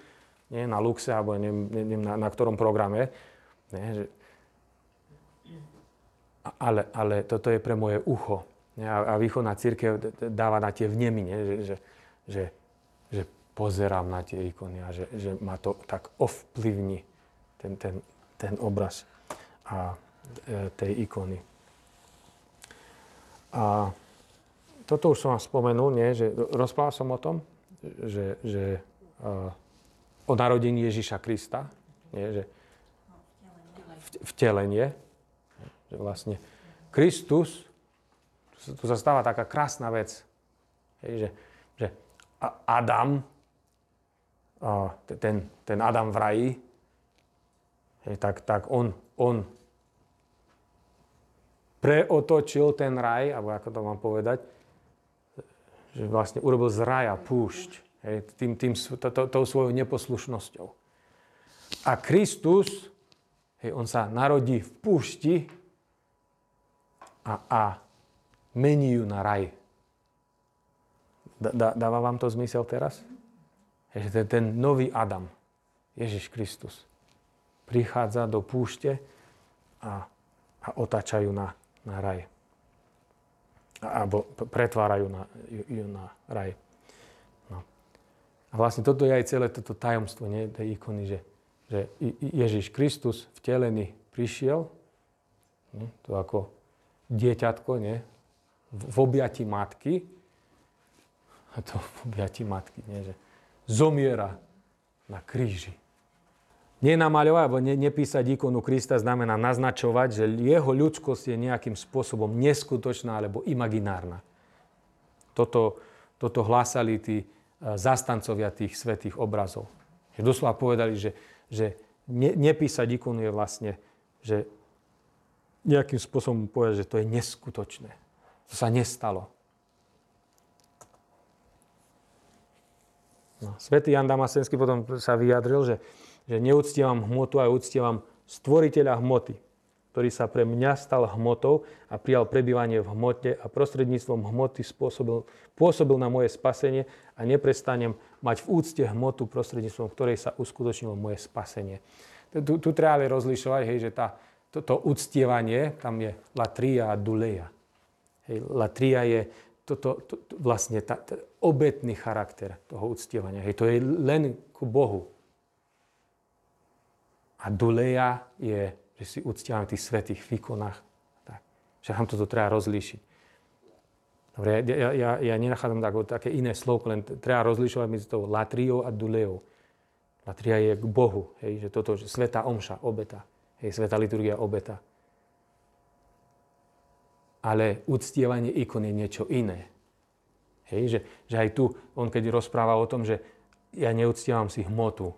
nie, na Luxe, alebo neviem, neviem na, na ktorom programe. Nie, že, ale, ale toto je pre moje ucho. Nie, a, a východná církev dáva na tie vnemy, nie, že, že, že pozerám na tie ikony a že, že ma to tak ovplyvní ten, ten, ten obraz a e, tej ikony. A toto už som vám spomenul, nie? že rozprával som o tom, že, že a, o narodení Ježiša Krista, nie, že vtelenie, že vlastne Kristus, tu sa stáva taká krásna vec, že, že Adam, ten, ten Adam v raji, tak, tak on, on preotočil ten raj, alebo ako to mám povedať, že vlastne urobil z raja púšť, hej, tým, tým, to, to, tou svojou neposlušnosťou. A Kristus, hej, on sa narodí v púšti a, a mení ju na raj. Dá, dáva vám to zmysel teraz? Hej, ten, ten nový Adam, Ježiš Kristus, prichádza do púšte a, a otáčajú na, na raj. Alebo pretvárajú na, ju na raj. No. A vlastne toto je aj celé toto tajomstvo nie, tej ikony, že, že Ježiš Kristus vtelený prišiel, nie, to ako dieťatko, nie, v objati matky, a to v objati matky, nie, že zomiera na kríži. Nenamaľovať alebo ne, nepísať ikonu Krista znamená naznačovať, že jeho ľudskosť je nejakým spôsobom neskutočná alebo imaginárna. Toto, toto hlásali tí e, zastancovia tých svetých obrazov. Že doslova povedali, že, že ne, nepísať ikonu je vlastne, že nejakým spôsobom povedať, že to je neskutočné. To sa nestalo. No, Svetý Jan Damasenský potom sa vyjadril, že že neúctievam hmotu, ale úctievam stvoriteľa hmoty, ktorý sa pre mňa stal hmotou a prijal prebývanie v hmote a prostredníctvom hmoty spôsobil, pôsobil na moje spasenie a neprestanem mať v úcte hmotu, prostredníctvom ktorej sa uskutočnilo moje spasenie. Tu, tu treba ale rozlišovať, hej, že tá, toto uctievanie, tam je latria a duleja. Hej, latria je toto, to, to, vlastne tá, tá, obetný charakter toho uctievania. Hej, to je len ku Bohu. A duleja je, že si uctievame tých svetých v ikonách. Tak. Že nám toto treba rozlíšiť. Dobre, ja, ja, ja nenachádzam tak, také iné slovo, len treba rozlišovať medzi tou latriou a duleou. Latria je k Bohu, hej, že toto, že sveta omša, obeta, hej, sveta liturgia, obeta. Ale uctievanie ikon je niečo iné. Hej, že, že aj tu, on keď rozpráva o tom, že ja neuctievam si hmotu,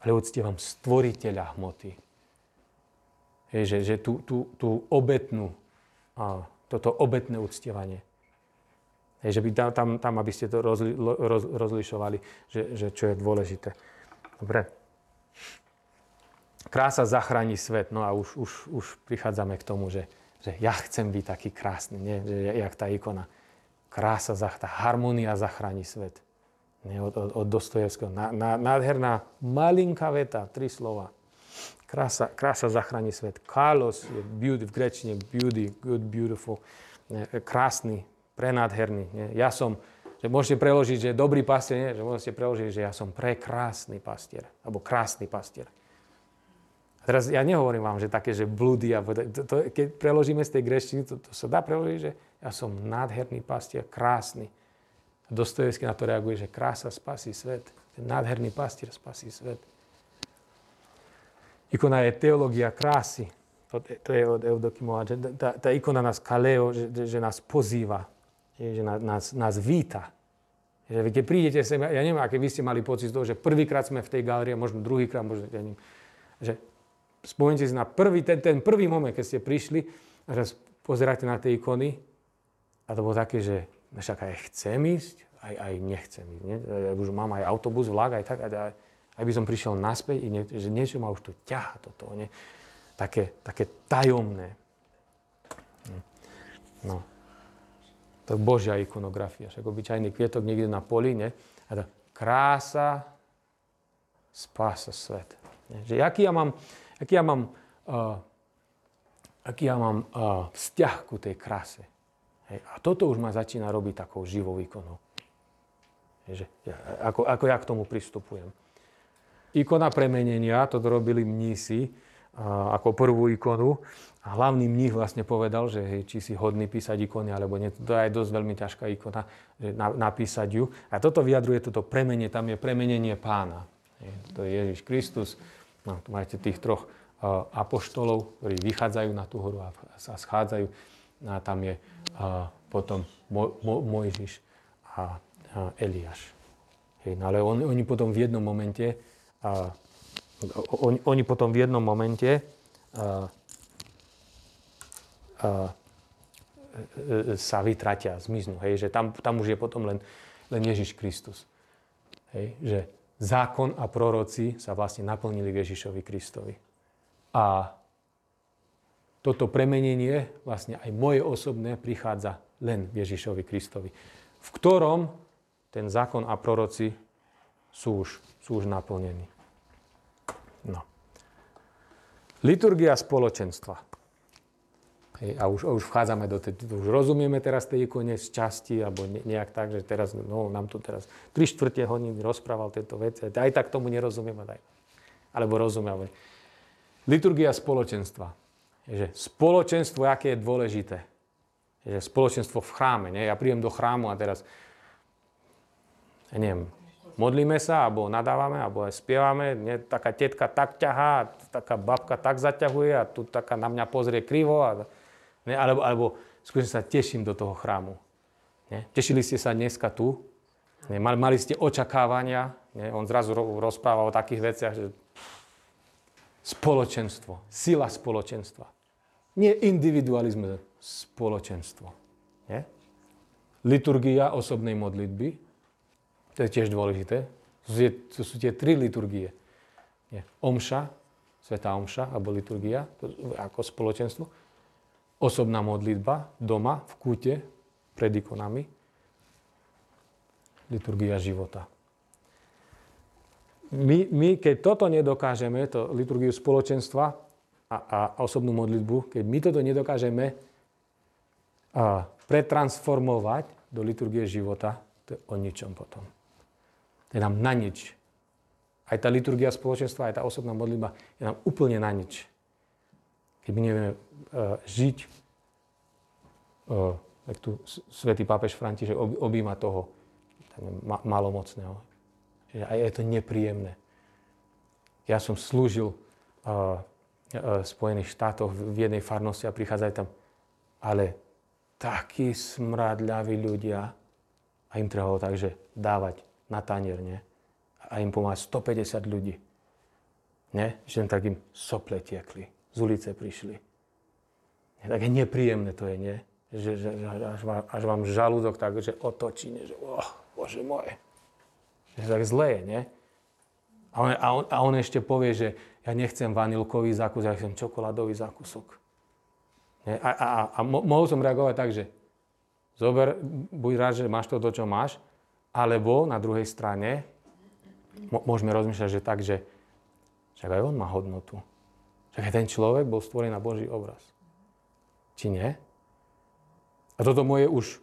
ale uctievam stvoriteľa hmoty. Hej, že, že tú, tú, tú obetnú, a, toto obetné uctievanie. Hej, že by tam, tam, aby ste to rozli, roz, rozlišovali, že, že čo je dôležité. Dobre. Krása zachráni svet. No a už, už, už prichádzame k tomu, že, že ja chcem byť taký krásny, nie? Že, jak tá ikona. Krása, tá harmonia zachráni svet. Nie, od, od, od Dostojevského. Na, na, nádherná malinká veta, tri slova. Krása, krása zachráni svet. Kalos je beauty, v grečine beauty, good, beautiful. Nie, krásny, prenádherný. Nie. Ja som, že môžete preložiť, že dobrý pastier, nie, že môžete preložiť, že ja som prekrásny pastier, alebo krásny pastier. A teraz ja nehovorím vám, že také, že blúdy, alebo to, to, keď preložíme z tej greštiny, to, to sa dá preložiť, že ja som nádherný pastier, krásny. Dostojevský na to reaguje, že krása spasí svet. Ten nádherný pastier spasí svet. Ikona je teológia krásy. To, to je od Eudokimova. Tá, tá ikona nás kaleo, že, že nás pozýva, že nás, nás víta. Že keď prídete sem, ja neviem, aké vy ste mali pocit z toho, že prvýkrát sme v tej galérii, možno druhýkrát, možno, ja neviem, že spomente si na prvý, ten, ten prvý moment, keď ste prišli a že pozeráte na tie ikony a to bolo také, že však aj chcem ísť, aj, aj nechcem ísť. Nie? Už mám aj autobus, vlak, aj tak, aj, aj by som prišiel naspäť, nie, že niečo ma už tu ťaha do toho. Nie? Také, také tajomné. No. To je Božia ikonografia. Však obyčajný kvietok niekde na poli, nie? A to krása spása svet. Nie? Že aký ja mám, aký ja mám, uh, aký ja mám uh, vzťah ku tej kráse. Hej. A toto už ma začína robiť takou živou ikonou. Hej, že, ako, ako ja k tomu pristupujem. Ikona premenenia, to robili mnísi ako prvú ikonu. A hlavný mních vlastne povedal, že hej, či si hodný písať ikony, alebo nie. To je dosť veľmi ťažká ikona, že na, napísať ju. A toto vyjadruje toto premenie, tam je premenenie pána. Hej, to je Ježiš Kristus. No, máte tých troch uh, apoštolov, ktorí vychádzajú na tú horu a sa schádzajú. A tam je uh, potom Mo, Mo, Mojžiš a, a Eliáš. Hej, no ale on, oni potom v jednom momente uh, oni, oni potom v jednom momente uh, sa vytratia, zmiznú. Hej, že tam, tam už je potom len, len Ježiš Kristus. Hej, že zákon a proroci sa vlastne naplnili v Ježišovi Kristovi. A toto premenenie, vlastne aj moje osobné, prichádza len v Ježišovi Kristovi, v ktorom ten zákon a proroci sú už, sú už naplnení. No. Liturgia spoločenstva. A už, už vchádzame do tej, už rozumieme teraz tej ikone z časti, alebo ne, nejak tak, že teraz, no, nám tu teraz 3 štvrte hodiny rozprával tieto veci, aj tak tomu nerozumiem, aj, alebo rozumiem. Liturgia spoločenstva. Že spoločenstvo, aké je dôležité. Že spoločenstvo v chráme. Nie? Ja prídem do chrámu a teraz, ja neviem, modlíme sa, alebo nadávame, alebo aj spievame. Nie? Taká tetka tak ťahá, taká babka tak zaťahuje a tu taká na mňa pozrie krivo. A, Ne? Alebo, alebo skutočne sa teším do toho chrámu. Ne? Tešili ste sa dneska tu? Ne? Mali, ste očakávania? Ne? On zrazu rozprával o takých veciach, že spoločenstvo, sila spoločenstva. Nie individualizmus, spoločenstvo. Nie? Liturgia osobnej modlitby, to je tiež dôležité. To sú, to sú tie tri liturgie. Nie? Omša, Sveta Omša, alebo liturgia, ako spoločenstvo osobná modlitba doma, v kúte, pred ikonami. Liturgia života. My, my, keď toto nedokážeme, to liturgiu spoločenstva a, a osobnú modlitbu, keď my toto nedokážeme a, pretransformovať do liturgie života, to je o ničom potom. To je nám na nič. Aj tá liturgia spoločenstva, aj tá osobná modlitba je nám úplne na nič. Keď my nevieme uh, žiť, tak tu svätý pápež František objíma toho ma, malomocného. Aj je to nepríjemné. Ja som slúžil uh, v Spojených štátoch v jednej farnosti a prichádzajú tam, ale takí smradľaví ľudia a im treba tak, že dávať na tanier, nie? A im pomáhať 150 ľudí. Nie? Že tak im sople z ulice prišli. Také nepríjemné to je, nie? Že, že, až, vám, až vám žalúdok tak, že otočí, nie? že oh, bože moje. Že tak zlé nie? A on, a, on, a on ešte povie, že ja nechcem vanilkový zákus, ja chcem čokoládový zákusok. Nie? A, a, a, a mohol som reagovať tak, že zober, buď rád, že máš to, čo máš, alebo na druhej strane môžeme rozmýšľať, že tak, že však aj on má hodnotu. Však ten človek bol stvorený na Boží obraz. Či nie? A toto moje už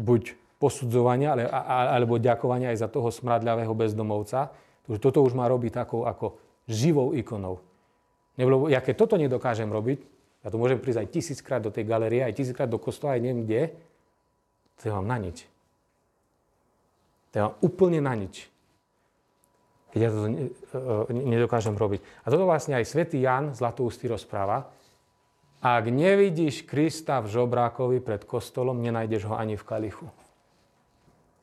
buď posudzovanie, ale, alebo ďakovanie aj za toho smradľavého bezdomovca, toto už má robiť takou ako živou ikonou. Nebo, ja keď toto nedokážem robiť, ja to môžem prísť aj tisíckrát do tej galerie, aj tisíckrát do kostola, aj neviem kde, to je vám na nič. To je vám úplne na nič keď ja to e, nedokážem robiť. A toto vlastne aj svätý Jan Zlatoustý rozpráva. Ak nevidíš Krista v žobrákovi pred kostolom, nenájdeš ho ani v kalichu.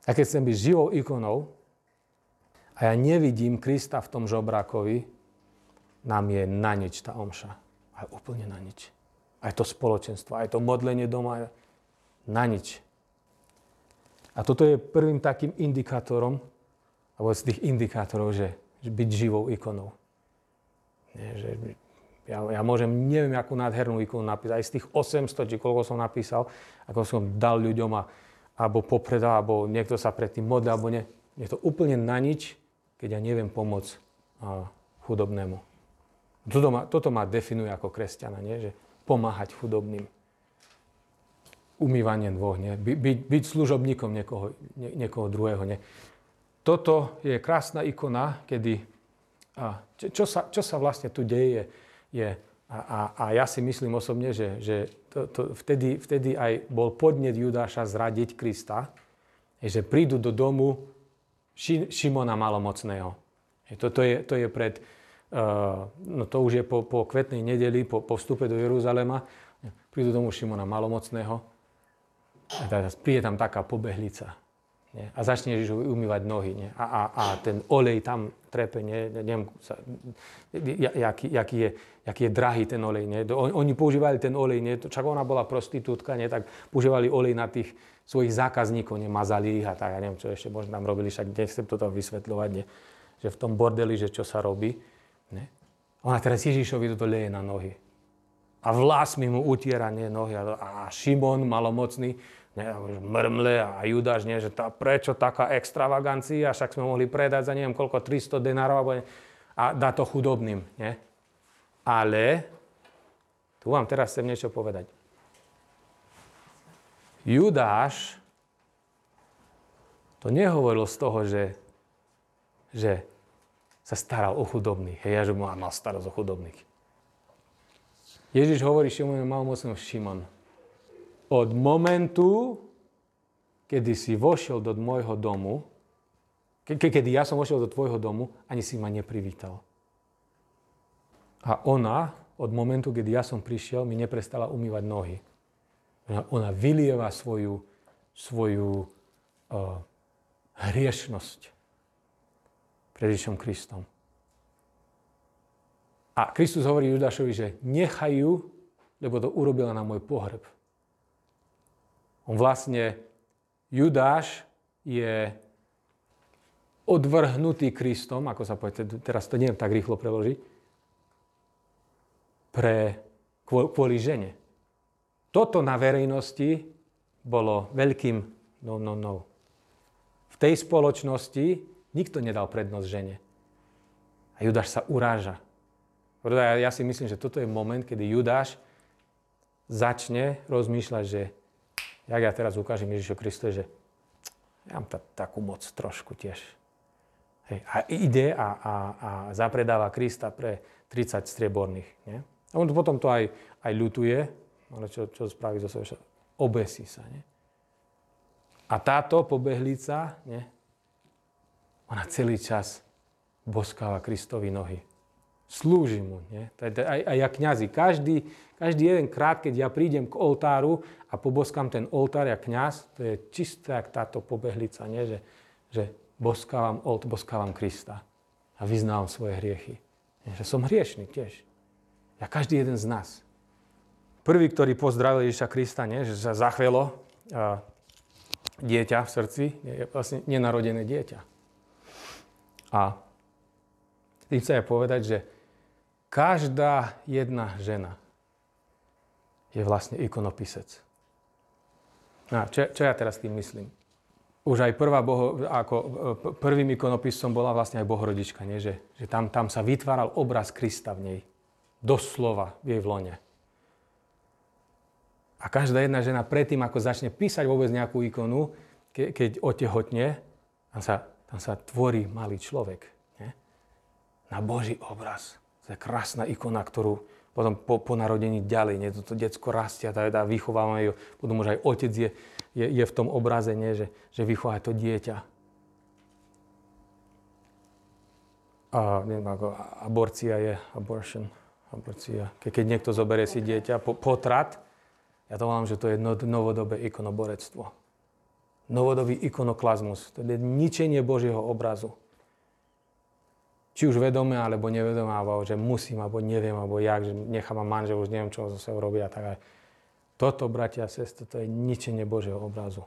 A keď chcem byť živou ikonou a ja nevidím Krista v tom žobrákovi, nám je na nič tá omša. Aj úplne na nič. Aj to spoločenstvo, aj to modlenie doma, na nič. A toto je prvým takým indikátorom, alebo z tých indikátorov, že, že byť živou ikonou. Nie, že ja, ja môžem, neviem, akú nádhernú ikonu napísať, aj z tých 800, či koľko som napísal, ako som dal ľuďom a, alebo popredal, alebo niekto sa predtým modlil, alebo nie. Je to úplne na nič, keď ja neviem pomôcť a, chudobnému. Toto ma, toto ma definuje ako kresťana, nie? že pomáhať chudobným. Umývanie dvoch, nie? By, byť, byť služobníkom niekoho, nie, niekoho druhého. Nie? Toto je krásna ikona, kedy... A čo, sa, čo sa vlastne tu deje? je a, a, a ja si myslím osobne, že, že to, to, vtedy, vtedy aj bol podnet Judáša zradiť Krista, že prídu do domu Ši, Šimona Malomocného. To, to, je, to je pred, uh, no to už je po, po kvetnej nedeli, po, po vstupe do Jeruzalema. Prídu do domu Šimona Malomocného príde tam taká pobehlica. Nie? A začne umývať nohy. Nie? A, a, a ten olej tam trepe, nie? neviem, sa, jaký, jaký, je, jaký je drahý ten olej. Nie? Oni používali ten olej, nie? čak ona bola prostitútka, nie? tak používali olej na tých svojich zákazníkov, nie? ich a tak, ja neviem, čo ešte možno tam robili, však nechcem to tam vysvetľovať, nie? že v tom bordeli, že čo sa robí. Nie? Ona teraz Ježišovi toto leje na nohy. A vlasmi mu utiera nie, nohy. A, a Šimon, malomocný, ne, mrmle a Judáš, nie, že tá, prečo taká extravagancia, však sme mohli predať za neviem koľko, 300 denárov alebo a dá to chudobným. Nie? Ale, tu vám teraz chcem niečo povedať. Judáš to nehovoril z toho, že, že sa staral o chudobných. Hej, ja, že mal starosť o chudobných. Ježiš hovorí Šimonovi malomocnému Šimon, od momentu, kedy si vošiel do môjho domu, ke, kedy ja som vošiel do tvojho domu, ani si ma neprivítal. A ona, od momentu, kedy ja som prišiel, mi neprestala umývať nohy. Ona vylieva svoju, svoju uh, hriešnosť pred Ježišom Kristom. A Kristus hovorí Judášovi, že nechajú, lebo to urobila na môj pohreb. On vlastne, Judáš je odvrhnutý Kristom, ako sa povie, teraz to neviem tak rýchlo preložiť, pre, kvôli žene. Toto na verejnosti bolo veľkým no, no, no. V tej spoločnosti nikto nedal prednosť žene. A Judáš sa uráža. Ja, si myslím, že toto je moment, kedy Judáš začne rozmýšľať, že jak ja teraz ukážem Ježišu Kristu, že ja mám ta, takú moc trošku tiež. Hej. A ide a, a, a zapredáva Krista pre 30 strieborných. Nie? A on potom to aj, aj ľutuje, ale čo, čo spraví zo sebe? Obesí sa. Nie? A táto pobehlica, nie? ona celý čas boskáva Kristovi nohy slúži mu. Nie? Aj, aj ja kniazy. Každý, každý jeden krát, keď ja prídem k oltáru a poboskám ten oltár ja kňaz, to je čisté jak táto pobehlica, nie? Že, že boskávam olt, boskávam Krista a vyznávam svoje hriechy. Nie? Že som hriešný tiež. Ja každý jeden z nás. Prvý, ktorý pozdravil Ježiša Krista, nie? že sa zachvelo a, dieťa v srdci, je vlastne nenarodené dieťa. A tým chcem povedať, že Každá jedna žena je vlastne ikonopisec. No a čo, čo ja teraz tým myslím? Už aj prvá boho, ako prvým ikonopisom bola vlastne aj Bohorodička, nie? Že, že tam, tam sa vytváral obraz Krista v nej. Doslova v jej vlone. A každá jedna žena predtým, ako začne písať vôbec nejakú ikonu, ke, keď otehotne, tam sa, tam sa tvorí malý človek. Nie? Na Boží obraz. To je krásna ikona, ktorú potom po, po narodení ďalej, nie? Toto detsko rastia, tá, tá vychovávame ju, potom už aj otec je, je, je v tom obraze, nie? Že, že vychová to dieťa. A neviem, ako aborcia je, abortion, aborcia. Ke, keď niekto zoberie si dieťa, po, potrat, ja to volám, že to je no, novodobé ikonoborectvo. Novodobý ikonoklazmus, to je ničenie Božieho obrazu či už vedome, alebo nevedome, alebo že musím, alebo neviem, alebo jak, že nechám ma manžel, už neviem, čo zase robia. Tak aj toto, bratia a sestry, to je ničenie Božieho obrazu.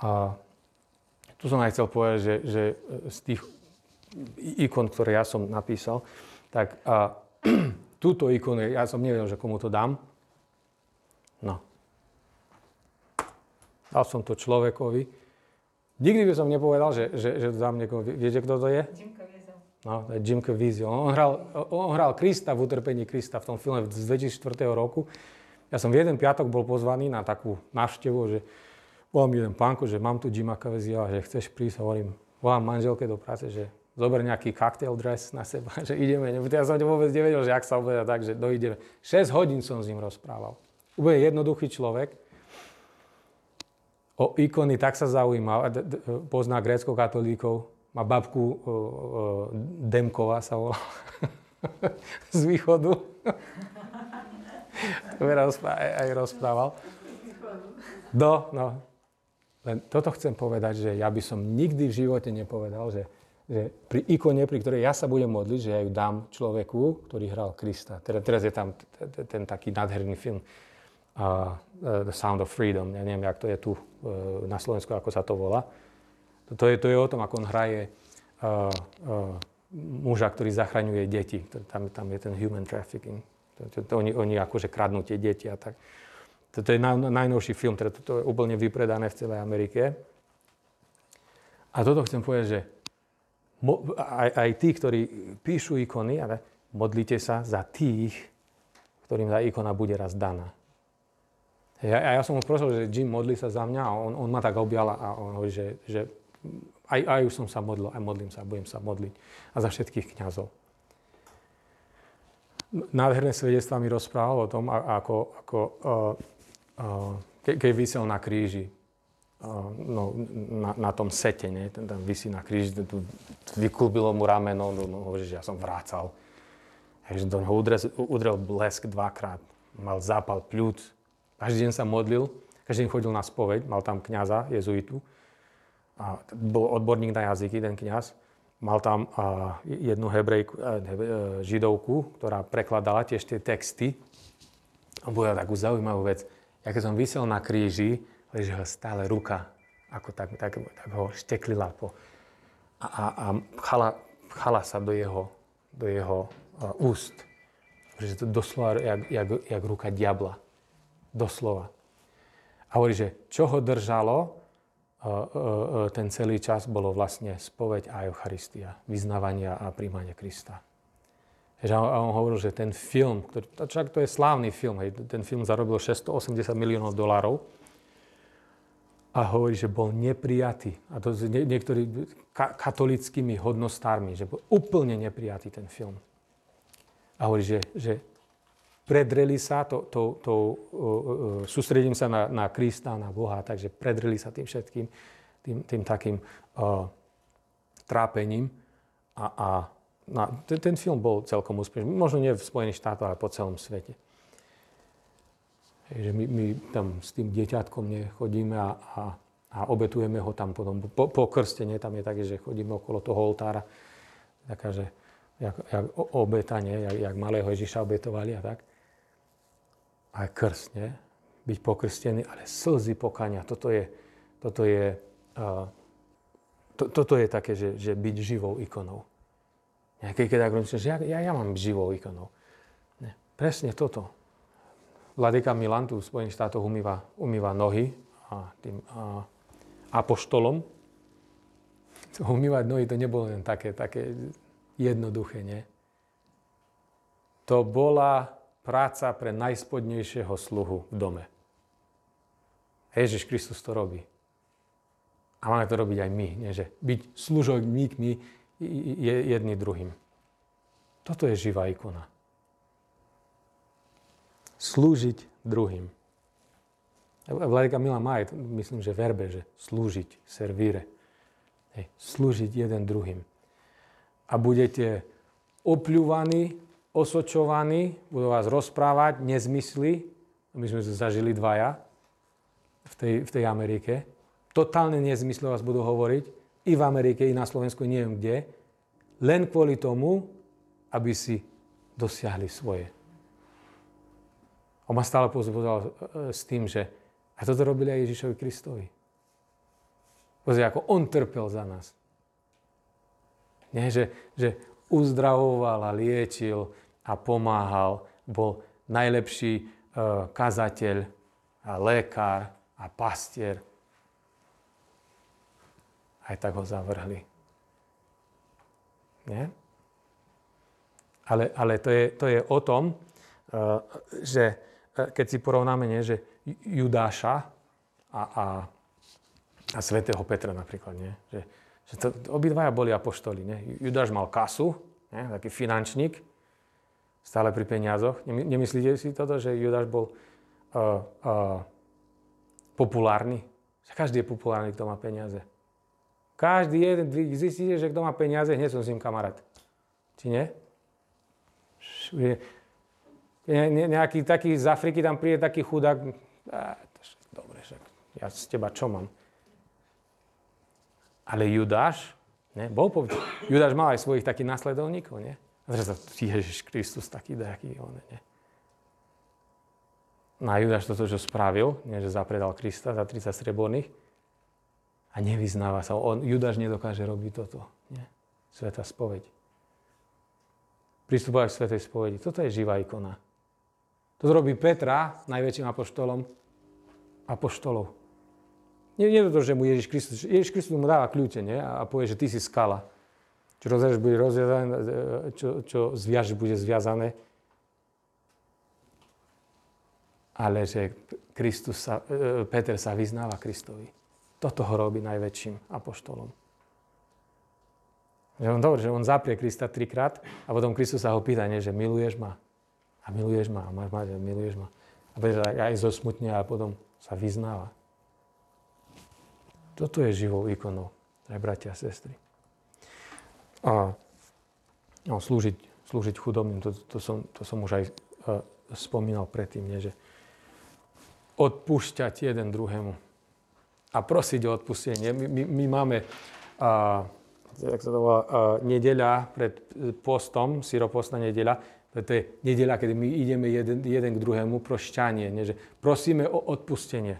A tu som aj chcel povedať, že, že z tých ikon, ktoré ja som napísal, tak a, túto ikonu, ja som nevedel, že komu to dám. No. Dal som to človekovi, Nikdy by som nepovedal, že, že, že dám niekoho. Viete, kto to je? No, to je Jim Caviezel. On hral, on hral Krista v utrpení Krista v tom filme z 2004 roku. Ja som v jeden piatok bol pozvaný na takú návštevu, že volám jeden pánko, že mám tu Jima Caviezel, že chceš prísť, hovorím, volám manželke do práce, že zober nejaký cocktail dress na seba, že ideme. Ja som vôbec nevedel, že ak sa obeda tak, že dojdeme. 6 hodín som s ním rozprával. Úplne jednoduchý človek. O ikony tak sa zaujímal, pozná grécko-katolíkov, má babku Demková sa volá z východu. aj rozprával. Do, no. Len toto chcem povedať, že ja by som nikdy v živote nepovedal, že, že pri ikone, pri ktorej ja sa budem modliť, že ja ju dám človeku, ktorý hral Krista. Teda, teraz je tam ten taký nádherný film uh, The Sound of Freedom. Ja neviem, jak to je tu uh, na Slovensku, ako sa to volá. To je, to je o tom, ako on hraje uh, uh, muža, ktorý zachraňuje deti. Tam, tam je ten human trafficking. To, to, to, oni, oni akože kradnú tie deti a tak. Toto je naj, najnovší film, teda toto je úplne vypredané v celej Amerike. A toto chcem povedať, že mo, aj, aj tí, ktorí píšu ikony, ale modlite sa za tých, ktorým tá ikona bude raz daná. Ja, a ja som mu prosil, že Jim, modli sa za mňa a on, on ma tak objal a on hovorí, že, že aj, aj už som sa modlil, aj modlím sa, budem sa modliť. A za všetkých kňazov nádherné svedectvá mi rozprával o tom, ako, ako ke, keď vysel na kríži, no, na, na tom sete, nie? Ten tam vysí na kríži, vyklubilo mu rameno, no, no, hovorí, že ja som vrácal. Takže do neho udrel blesk dvakrát, mal zápal pľúc, každý deň sa modlil, každý deň chodil na spoveď, mal tam kňaza, jezuitu, a bol odborník na jazyky, ten kňaz. Mal tam a, jednu hebrejku, a, e, židovku, ktorá prekladala tiež tie texty. A bola takú zaujímavú vec ja keď som vysel na kríži, leží ho stále ruka, ako tak, tak, tak ho šteklila po. A, a, a chala, chala sa do jeho, do jeho úst. Že to doslova jak, jak, jak ruka diabla. Doslova. A hovorí, že čo ho držalo uh, uh, uh, ten celý čas, bolo vlastne spoveď a Eucharistia, vyznávania a príjmanie Krista. Že on, hovoril, že ten film, ktorý, však to je slávny film, hej, ten film zarobil 680 miliónov dolárov a hovorí, že bol neprijatý. A to nie, niektorí ka, katolickými hodnostármi, že bol úplne neprijatý ten film. A hovorí, že, že predreli sa, to, to, to, uh, uh, sústredím sa na, na Krista, na Boha, takže predreli sa tým všetkým, tým, tým takým uh, trápením a, a No, ten, ten film bol celkom úspešný. Možno nie v Spojených štátoch, ale po celom svete. Že my, my tam s tým dieťatkom nechodíme a, a, a obetujeme ho tam potom. Po, po krstene tam je také, že chodíme okolo toho oltára. Taká, že jak, jak obetanie, jak, jak malého Ježiša obetovali a tak. Aj krst? Byť pokrstený, ale slzy pokania. Toto je, toto je, uh, to, toto je také, že, že byť živou ikonou. Keď, keď tak že ja, ja, ja mám živou ikonou. Ne, presne toto. Vladyka Milan tu v Spojených štátoch umýva, umýva nohy a tým a, apoštolom. Umývať nohy to nebolo len také, také jednoduché, nie? To bola práca pre najspodnejšieho sluhu v dome. Ježiš Kristus to robí. A máme to robiť aj my. Nie? Že byť služobníkmi jedni druhým. Toto je živá ikona. Slúžiť druhým. Vladika Mila má aj, myslím, že verbe, že slúžiť, servíre. Hej, slúžiť jeden druhým. A budete opľúvaní, osočovaní, budú vás rozprávať nezmysly. My sme to zažili dvaja v tej, v tej Amerike. Totálne nezmysly vás budú hovoriť i v Amerike, i na Slovensku, neviem kde, len kvôli tomu, aby si dosiahli svoje. On ma stále pozbudal e, s tým, že a toto robili aj Ježišovi Kristovi. Pozri, ako on trpel za nás. Nie, že, že uzdravoval a liečil a pomáhal, bol najlepší uh, kazateľ a lekár a pastier aj tak ho zavrhli. Nie? Ale, ale to, je, to je o tom, eh, že eh, keď si porovnáme, nie, že Judáša a, a, a svätého Petra napríklad, nie? Že Že to, obidvaja boli apoštoli. Ne? Judáš mal kasu, ne? taký finančník, stále pri peniazoch. Nemyslíte si toto, že Judáš bol uh, uh, populárny? Každý je populárny, kto má peniaze. Každý jeden, zistíte, že kto má peniaze, hneď som s ním kamarát. Či nie? Ne, nejaký taký z Afriky tam príde taký chudák. dobre, však ja z teba čo mám? Ale Judáš, ne, bol povedal, Judáš mal aj svojich takých nasledovníkov, nie? A teraz Ježiš Kristus taký dajaký on, nie? No a Judáš toto, čo spravil, nie, že zapredal Krista za 30 streborných a nevyznáva sa. On, Judáš nedokáže robiť toto, nie? Sveta spoveď. Pristupovať k Svetej spovedi. Toto je živá ikona. To robí Petra, najväčším apoštolom, apoštolov. Nie, to, že mu Ježiš Kristus, Ježiš Kristus mu dáva kľúče, nie? A povie, že ty si skala. Čo rozviažeš, bude rozviazané, čo, čo zviažeš, bude zviazané. Ale že Kristus sa, e, Peter sa vyznáva Kristovi. Toto ho robí najväčším apoštolom. Že on, dobre, že on zaprie Krista trikrát a potom Kristus sa ho pýta, nie, že miluješ ma. A miluješ ma, a máš mať, miluješ ma. A Peter aj zosmutne a potom sa vyznáva. Toto je živou ikonou, aj bratia a sestry. A no, slúžiť, slúžiť chudobným, to, to, som, to som už aj uh, spomínal predtým, nie, že odpúšťať jeden druhému a prosiť o odpustenie. My, my, my máme, uh, jak sa to volá, uh, nedeľa pred postom, syropostná nedeľa, to je nedeľa, kedy my ideme jeden, jeden k druhému, prošťanie, nie, že prosíme o odpustenie.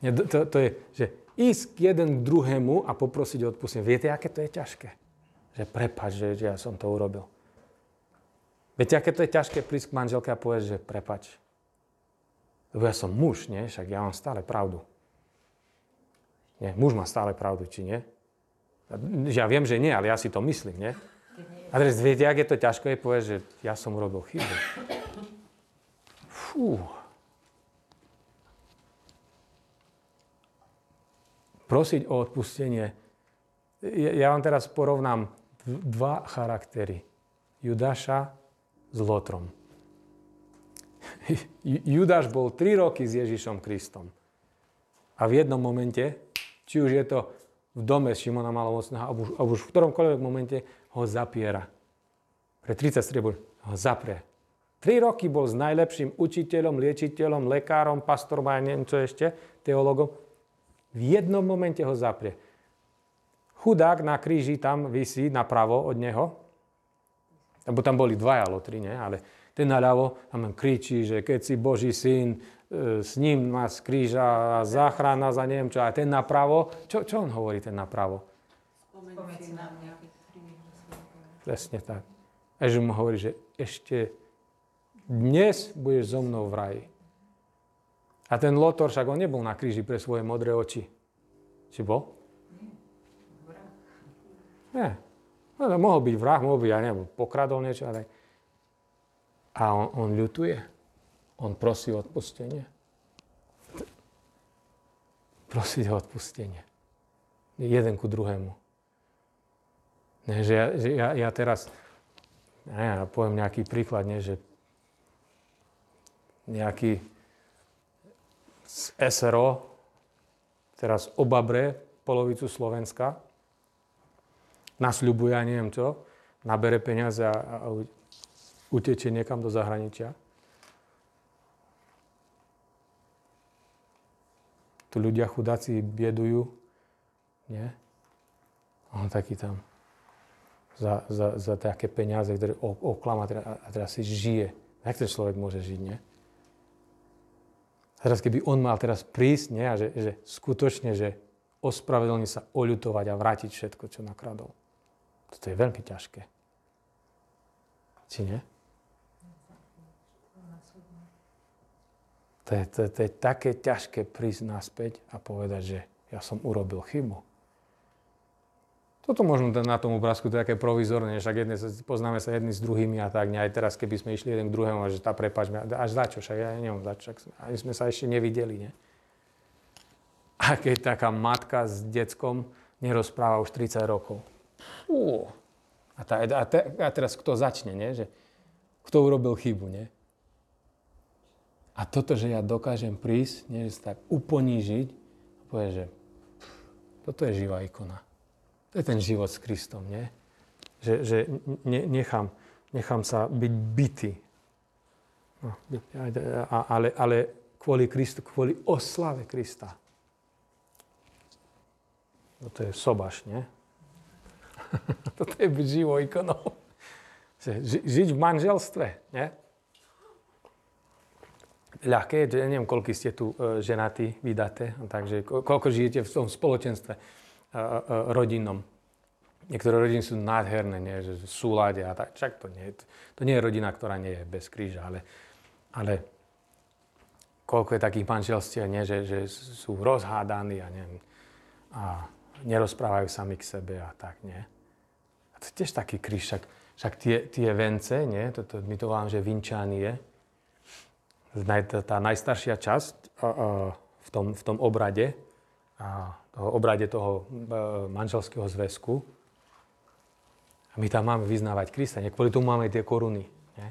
Nie, to, to je, že ísť jeden k druhému a poprosiť o odpustenie. Viete, aké to je ťažké? Že prepač, že, že ja som to urobil. Viete, aké to je ťažké prísť k manželke a povedať, že prepač. Lebo ja som muž, nie? Však ja mám stále pravdu. Nie, muž má stále pravdu, či nie? Ja viem, že nie, ale ja si to myslím, nie? A teraz viete, aké to ťažké je povedať, že ja som urobil chybu. Fú. Prosiť o odpustenie. Ja vám teraz porovnám dva charaktery. Judáša s Lotrom. Judáš bol 3 roky s Ježišom Kristom. A v jednom momente, či už je to v dome Šimona Malomocného, alebo už, alebo už v ktoromkoľvek momente, ho zapiera. Pre 30 striebor ho zaprie. 3 roky bol s najlepším učiteľom, liečiteľom, lekárom, pastorom a neviem čo ešte, teologom. V jednom momente ho zaprie. Chudák na kríži tam vysí napravo od neho, lebo tam boli dvaja lotri, nie? ale ten naľavo tam kričí, že keď si Boží syn, e, s ním má z kríža a záchrana za neviem čo. A ten napravo, čo, čo on hovorí ten napravo? Spomeň na mňa, Presne tak. A že mu hovorí, že ešte dnes budeš so mnou v raji. A ten Lotor, však on nebol na kríži pre svoje modré oči. Či bol? Nie. No, no, mohol byť vrah, mohol byť, ja neviem, pokradol niečo, ale... A on, on ľutuje. On prosí o odpustenie. Prosí o odpustenie. Jeden ku druhému. Nie, že ja, že ja, ja teraz, ja, ja poviem nejaký príklad, nie, že nejaký z SRO teraz obabre polovicu Slovenska, nasľubuje, ja neviem čo, nabere peniaze a, a utečie niekam do zahraničia. Tu ľudia chudáci biedujú, nie? On taký tam za, za, za také peniaze, ktoré oklama a teraz si žije. Jak ten človek môže žiť, nie? Teraz keby on mal teraz prísť, nie, a že, že skutočne, že ospravedlniť sa, oľutovať a vrátiť všetko, čo nakradol. Toto je veľmi ťažké. Či nie? To je, to, to je také ťažké prísť naspäť a povedať, že ja som urobil chybu. Toto možno na tom obrázku to je také provizorné, však jedne, poznáme sa jedni s druhými a tak, aj teraz, keby sme išli jeden k druhému, že tá prepač, až za čo, však ja neviem, za čo, ani sme sa ešte nevideli, nie? A keď taká matka s deckom nerozpráva už 30 rokov. Fú. A, tá, a, te, a teraz kto začne, nie? Že, kto urobil chybu, nie? A toto, že ja dokážem prísť, nie, že sa tak uponížiť, povie, že toto je živá ikona. To je ten život s Kristom, nie? Že, že ne, nechám, nechám sa byť bytý. No, ale, ale kvôli Kristu, kvôli oslave Krista. Toto je sobaš, nie? Toto je byť živou ikonou. Žiť v manželstve, nie? ľahké, že neviem, koľko ste tu e, ženatí, vydaté, takže koľko žijete v tom spoločenstve rodinnom. Niektoré rodiny sú nádherné, nie, že v súlade a tak. Čak to nie, to nie je rodina, ktorá nie je bez kríža, ale, ale koľko je takých manželstiev, nie, že, že sú rozhádaní a, neviem, a nerozprávajú sami k sebe a tak, nie. A to je tiež taký kríž, však, však tie, tie vence, nie, to, to, my to voláme, že vinčanie, tá najstaršia časť v tom, v tom obrade, toho obrade toho e, manželského zväzku. A my tam máme vyznávať Krista. Nie? Kvôli tomu máme tie koruny nie?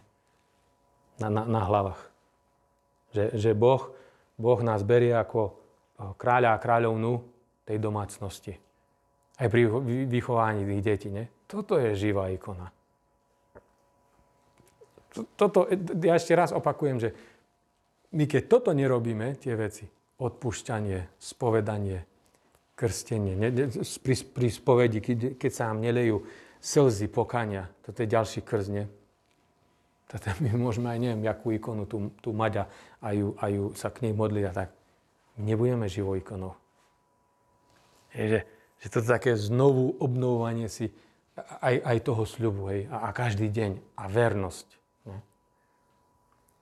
Na, na, na hlavách. Že, že boh, boh nás berie ako e, kráľa a kráľovnú tej domácnosti. Aj pri vychovaní tých detí. Nie? Toto je živá ikona. Toto, ja ešte raz opakujem, že my keď toto nerobíme, tie veci, odpúšťanie, spovedanie, krstenie, pri, pri spovedi, keď, sa nám nelejú slzy pokania, toto je ďalší krst, nie? My môžeme aj neviem, jakú ikonu tu, tu mať a, a, ju, a ju sa k nej modliť a tak. My nebudeme živou ikonou. Je, že, že toto také znovu obnovovanie si aj, aj toho sľubu, hej, a, a každý deň, a vernosť.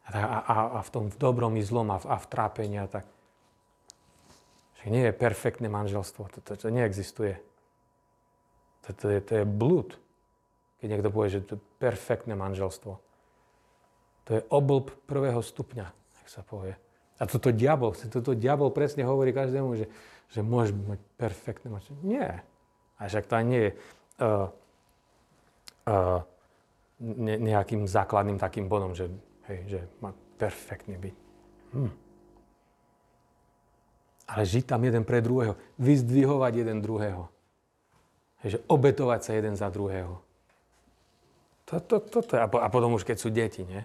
A, a, a v tom v dobrom i zlom a v, a v trápení a tak. Že nie je perfektné manželstvo. To, to, to neexistuje. To, to, je, to je blúd. Keď niekto povie, že to je perfektné manželstvo. To je oblb prvého stupňa, ak sa povie. A toto diabol, toto diabol presne hovorí každému, že, že môžeš mať perfektné manželstvo. Nie. A však to nie je uh, uh, ne, nejakým základným takým bodom, že Hej, že má perfektný byť. Hm. Ale žiť tam jeden pre druhého. Vyzdvihovať jeden druhého. Hej, že obetovať sa jeden za druhého. To, to, to, to, a, potom už keď sú deti, nie?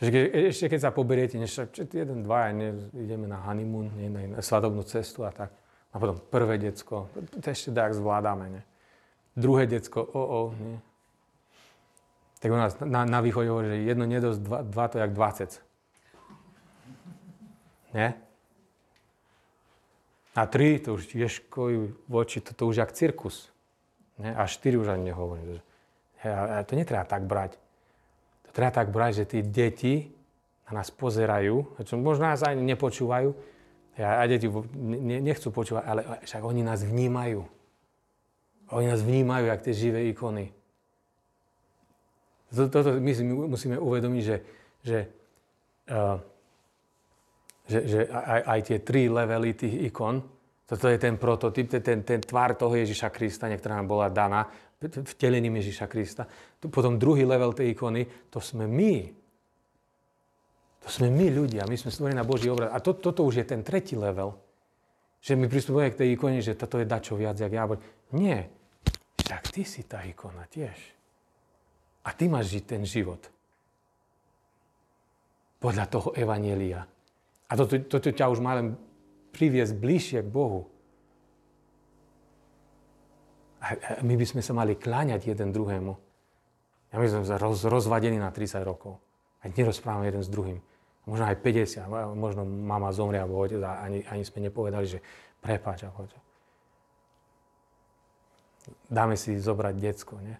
Ke, ešte keď sa poberiete, než jeden, dva, ne, ideme na honeymoon, nie, na, na svadobnú cestu a tak. A potom prvé decko, to ešte tak zvládame, nie? Druhé decko, o, o, nie? tak u nás na, na východe hovorí, že jedno nedosť, dva, dva to jak 20. Nie? A tri, to už ješkojú voči, to, to už jak cirkus. Nie? A štyri už ani nehovorím. A to netreba tak brať. To treba tak brať, že tí deti na nás pozerajú, čo možno nás ani nepočúvajú, a, deti ne, nechcú počúvať, ale však oni nás vnímajú. Oni nás vnímajú, jak tie živé ikony. Toto my si musíme uvedomiť, že, že, uh, že, že aj, aj tie tri levely tých ikon, toto je ten prototyp, ten, ten tvár toho Ježiša Krista, ktorá nám bola daná, vtelením Ježiša Krista. Potom druhý level tej ikony, to sme my. To sme my ľudia, my sme stvorení na Boží obraz. A to, toto už je ten tretí level. Že my pristupujeme k tej ikone, že toto je dačo viac, jak ja. Nie. Však ty si tá ikona tiež. A ty máš žiť ten život. Podľa toho Evanielia. A toto, toto ťa už má len priviesť bližšie k Bohu. A my by sme sa mali kláňať jeden druhému. Ja my sme roz, rozvadení na 30 rokov. A nerozprávame jeden s druhým. Možno aj 50, možno mama zomrie alebo otec a ani, ani sme nepovedali, že prepáč. Dáme si zobrať decko, nie?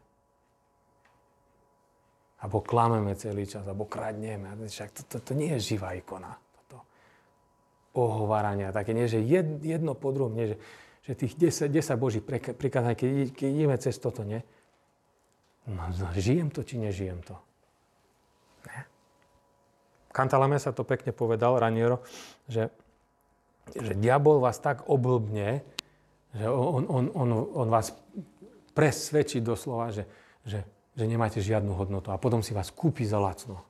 alebo klameme celý čas, alebo kradneme. Však to, to, to nie je živá ikona. Toto ohovárania, také nie, že jedno po druhom, nie, že, že tých 10, 10 Božích prikázaní, keď, keď ideme cez toto, nie? No, no, žijem to, či nežijem to? Ne? Kantalame sa to pekne povedal, Raniero, že, že diabol vás tak oblbne, Že on, on, on, on vás presvedčí doslova, že, že, že nemáte žiadnu hodnotu a potom si vás kúpi za lacno.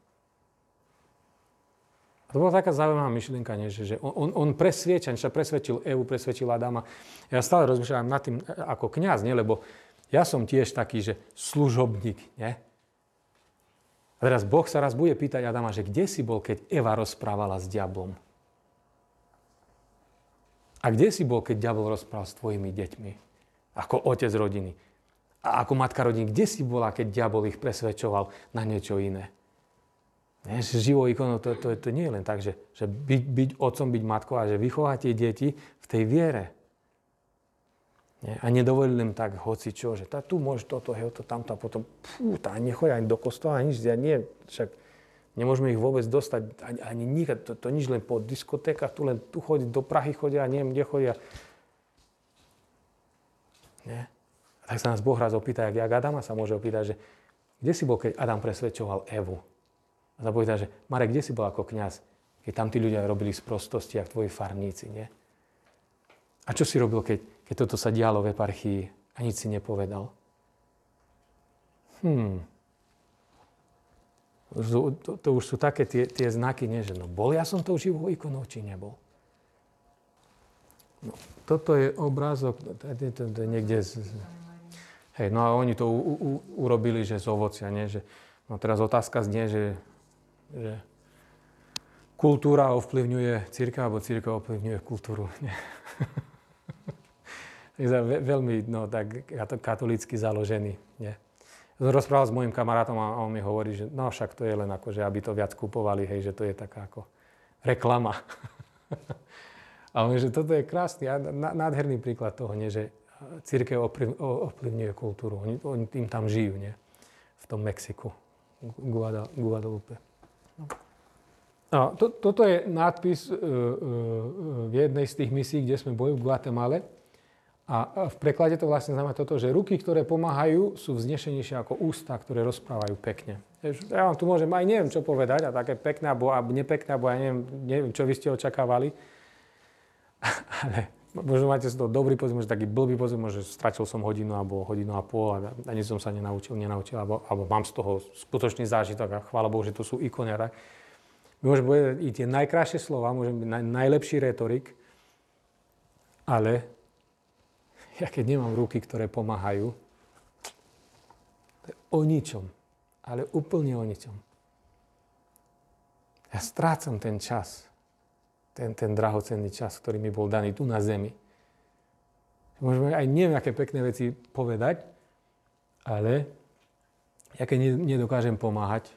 To bola taká zaujímavá myšlienka, nie? že, že on, on presvieča, sa presvedčil Evu, presvedčil Adama. Ja stále rozmýšľam nad tým ako kňaz, nie? lebo ja som tiež taký, že služobník. Nie? A teraz Boh sa raz bude pýtať Adama, že kde si bol, keď Eva rozprávala s diablom? A kde si bol, keď diabol rozprával s tvojimi deťmi? Ako otec rodiny. A ako matka rodiny, kde si bola, keď diabol ich presvedčoval na niečo iné? Nie, že živou ikonu, to, to, to nie je len tak, že, že byť, byť otcom, byť matkou a že vychovať tie deti v tej viere. Nie? A nedovolili im tak hoci čo, že tá, tu môžeš toto, hej, to tamto a potom, pú, tá nechoď ani do kostola, ani nič, ja nie, však Nemôžeme ich vôbec dostať ani, ani nikad, to, to nič len po diskotékach, tu len tu chodí, do Prahy chodia, neviem, kde chodia. Nie? A tak sa nás Boh raz opýta, jak Adama sa môže opýtať, že kde si bol, keď Adam presvedčoval Evu? A sa že Marek, kde si bol ako kňaz, keď tam tí ľudia robili sprostosti, ako tvoji farníci, nie? A čo si robil, keď, keď toto sa dialo v eparchii a nič si nepovedal? Hmm, to, to, už sú také tie, tie znaky, nie, že no bol ja som tou živou ikonou, či nebol. No, toto je obrázok, to je niekde z, Hej, no a oni to u, u, urobili, že z ovocia, nie? Že, no teraz otázka znie, že, že kultúra ovplyvňuje církev, alebo církev ovplyvňuje kultúru. Nie? veľmi no, tak katolícky založený. Nie? rozprával s mojim kamarátom a on mi hovorí, že no však to je len ako, že aby to viac kupovali, hej, že to je taká ako reklama. a on že toto je krásny a nádherný príklad toho, nie, že církev ovplyvňuje kultúru. Oni, oni tým tam žijú, nie? V tom Mexiku, Guadalupe. No. No, to, toto je nadpis uh, uh, v jednej z tých misií, kde sme boli v Guatemala. A v preklade to vlastne znamená toto, že ruky, ktoré pomáhajú, sú vznešenejšie ako ústa, ktoré rozprávajú pekne. Ja vám tu môžem aj neviem, čo povedať, a také pekné, alebo nepekné, alebo ja neviem, neviem, čo vy ste očakávali. Ale možno máte z toho dobrý pocit, možno taký blbý pocit, možno stratil som hodinu alebo hodinu a pol a ani som sa nenaučil, nenaučil, alebo, alebo mám z toho skutočný zážitok a chvála Bohu, že to sú ikony. My môžeme povedať i tie najkrajšie slova, môžeme byť najlepší retorik, ale ja keď nemám ruky, ktoré pomáhajú, to je o ničom, ale úplne o ničom. Ja strácam ten čas, ten, ten drahocenný čas, ktorý mi bol daný tu na zemi. Môžeme aj neviem, aké pekné veci povedať, ale ja keď nedokážem pomáhať,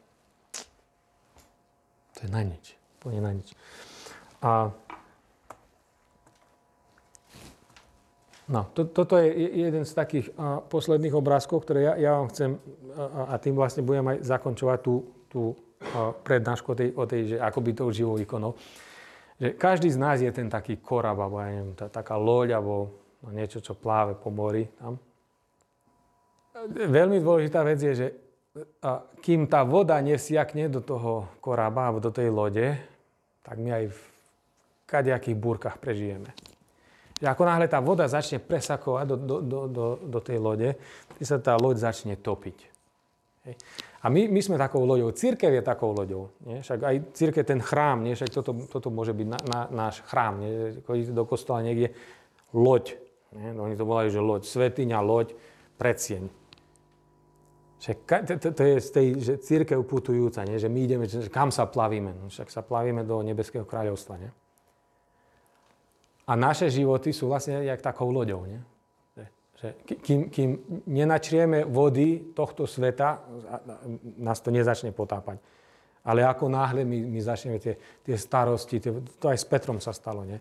to je na nič. Úplne na nič. A No, to, toto je jeden z takých a, posledných obrázkov, ktoré ja, ja vám chcem, a, a tým vlastne budem aj zakončovať tú, tú a, prednášku o tej, o tej, že ako by to živou ikonou. Že každý z nás je ten taký korab, alebo ja neviem, tá, taká loď, alebo niečo, čo pláve po mori tam. Veľmi dôležitá vec je, že a, kým tá voda nevsiakne do toho korába, alebo do tej lode, tak my aj v kadejakých búrkach prežijeme že ako náhle tá voda začne presakovať do, do, do, do, do tej lode, sa tá loď začne topiť. Hej. A my, my sme takou loďou, církev je takou loďou. Nie? Však aj církev, ten chrám, nie? však toto, toto môže byť na, na, náš chrám. Chodíte do kostola niekde, loď. Nie? No, oni to volajú, že loď, svetiňa, loď, predsieň. Však, to, to, to je z tej, že církev putujúca, nie? že my ideme, že kam sa plavíme. No, však sa plavíme do nebeského kráľovstva. Nie? A naše životy sú vlastne jak takou loďou. Nie? Že kým, kým nenačrieme vody tohto sveta, nás to nezačne potápať. Ale ako náhle my, my začneme tie, tie starosti, tie, to aj s Petrom sa stalo, nie?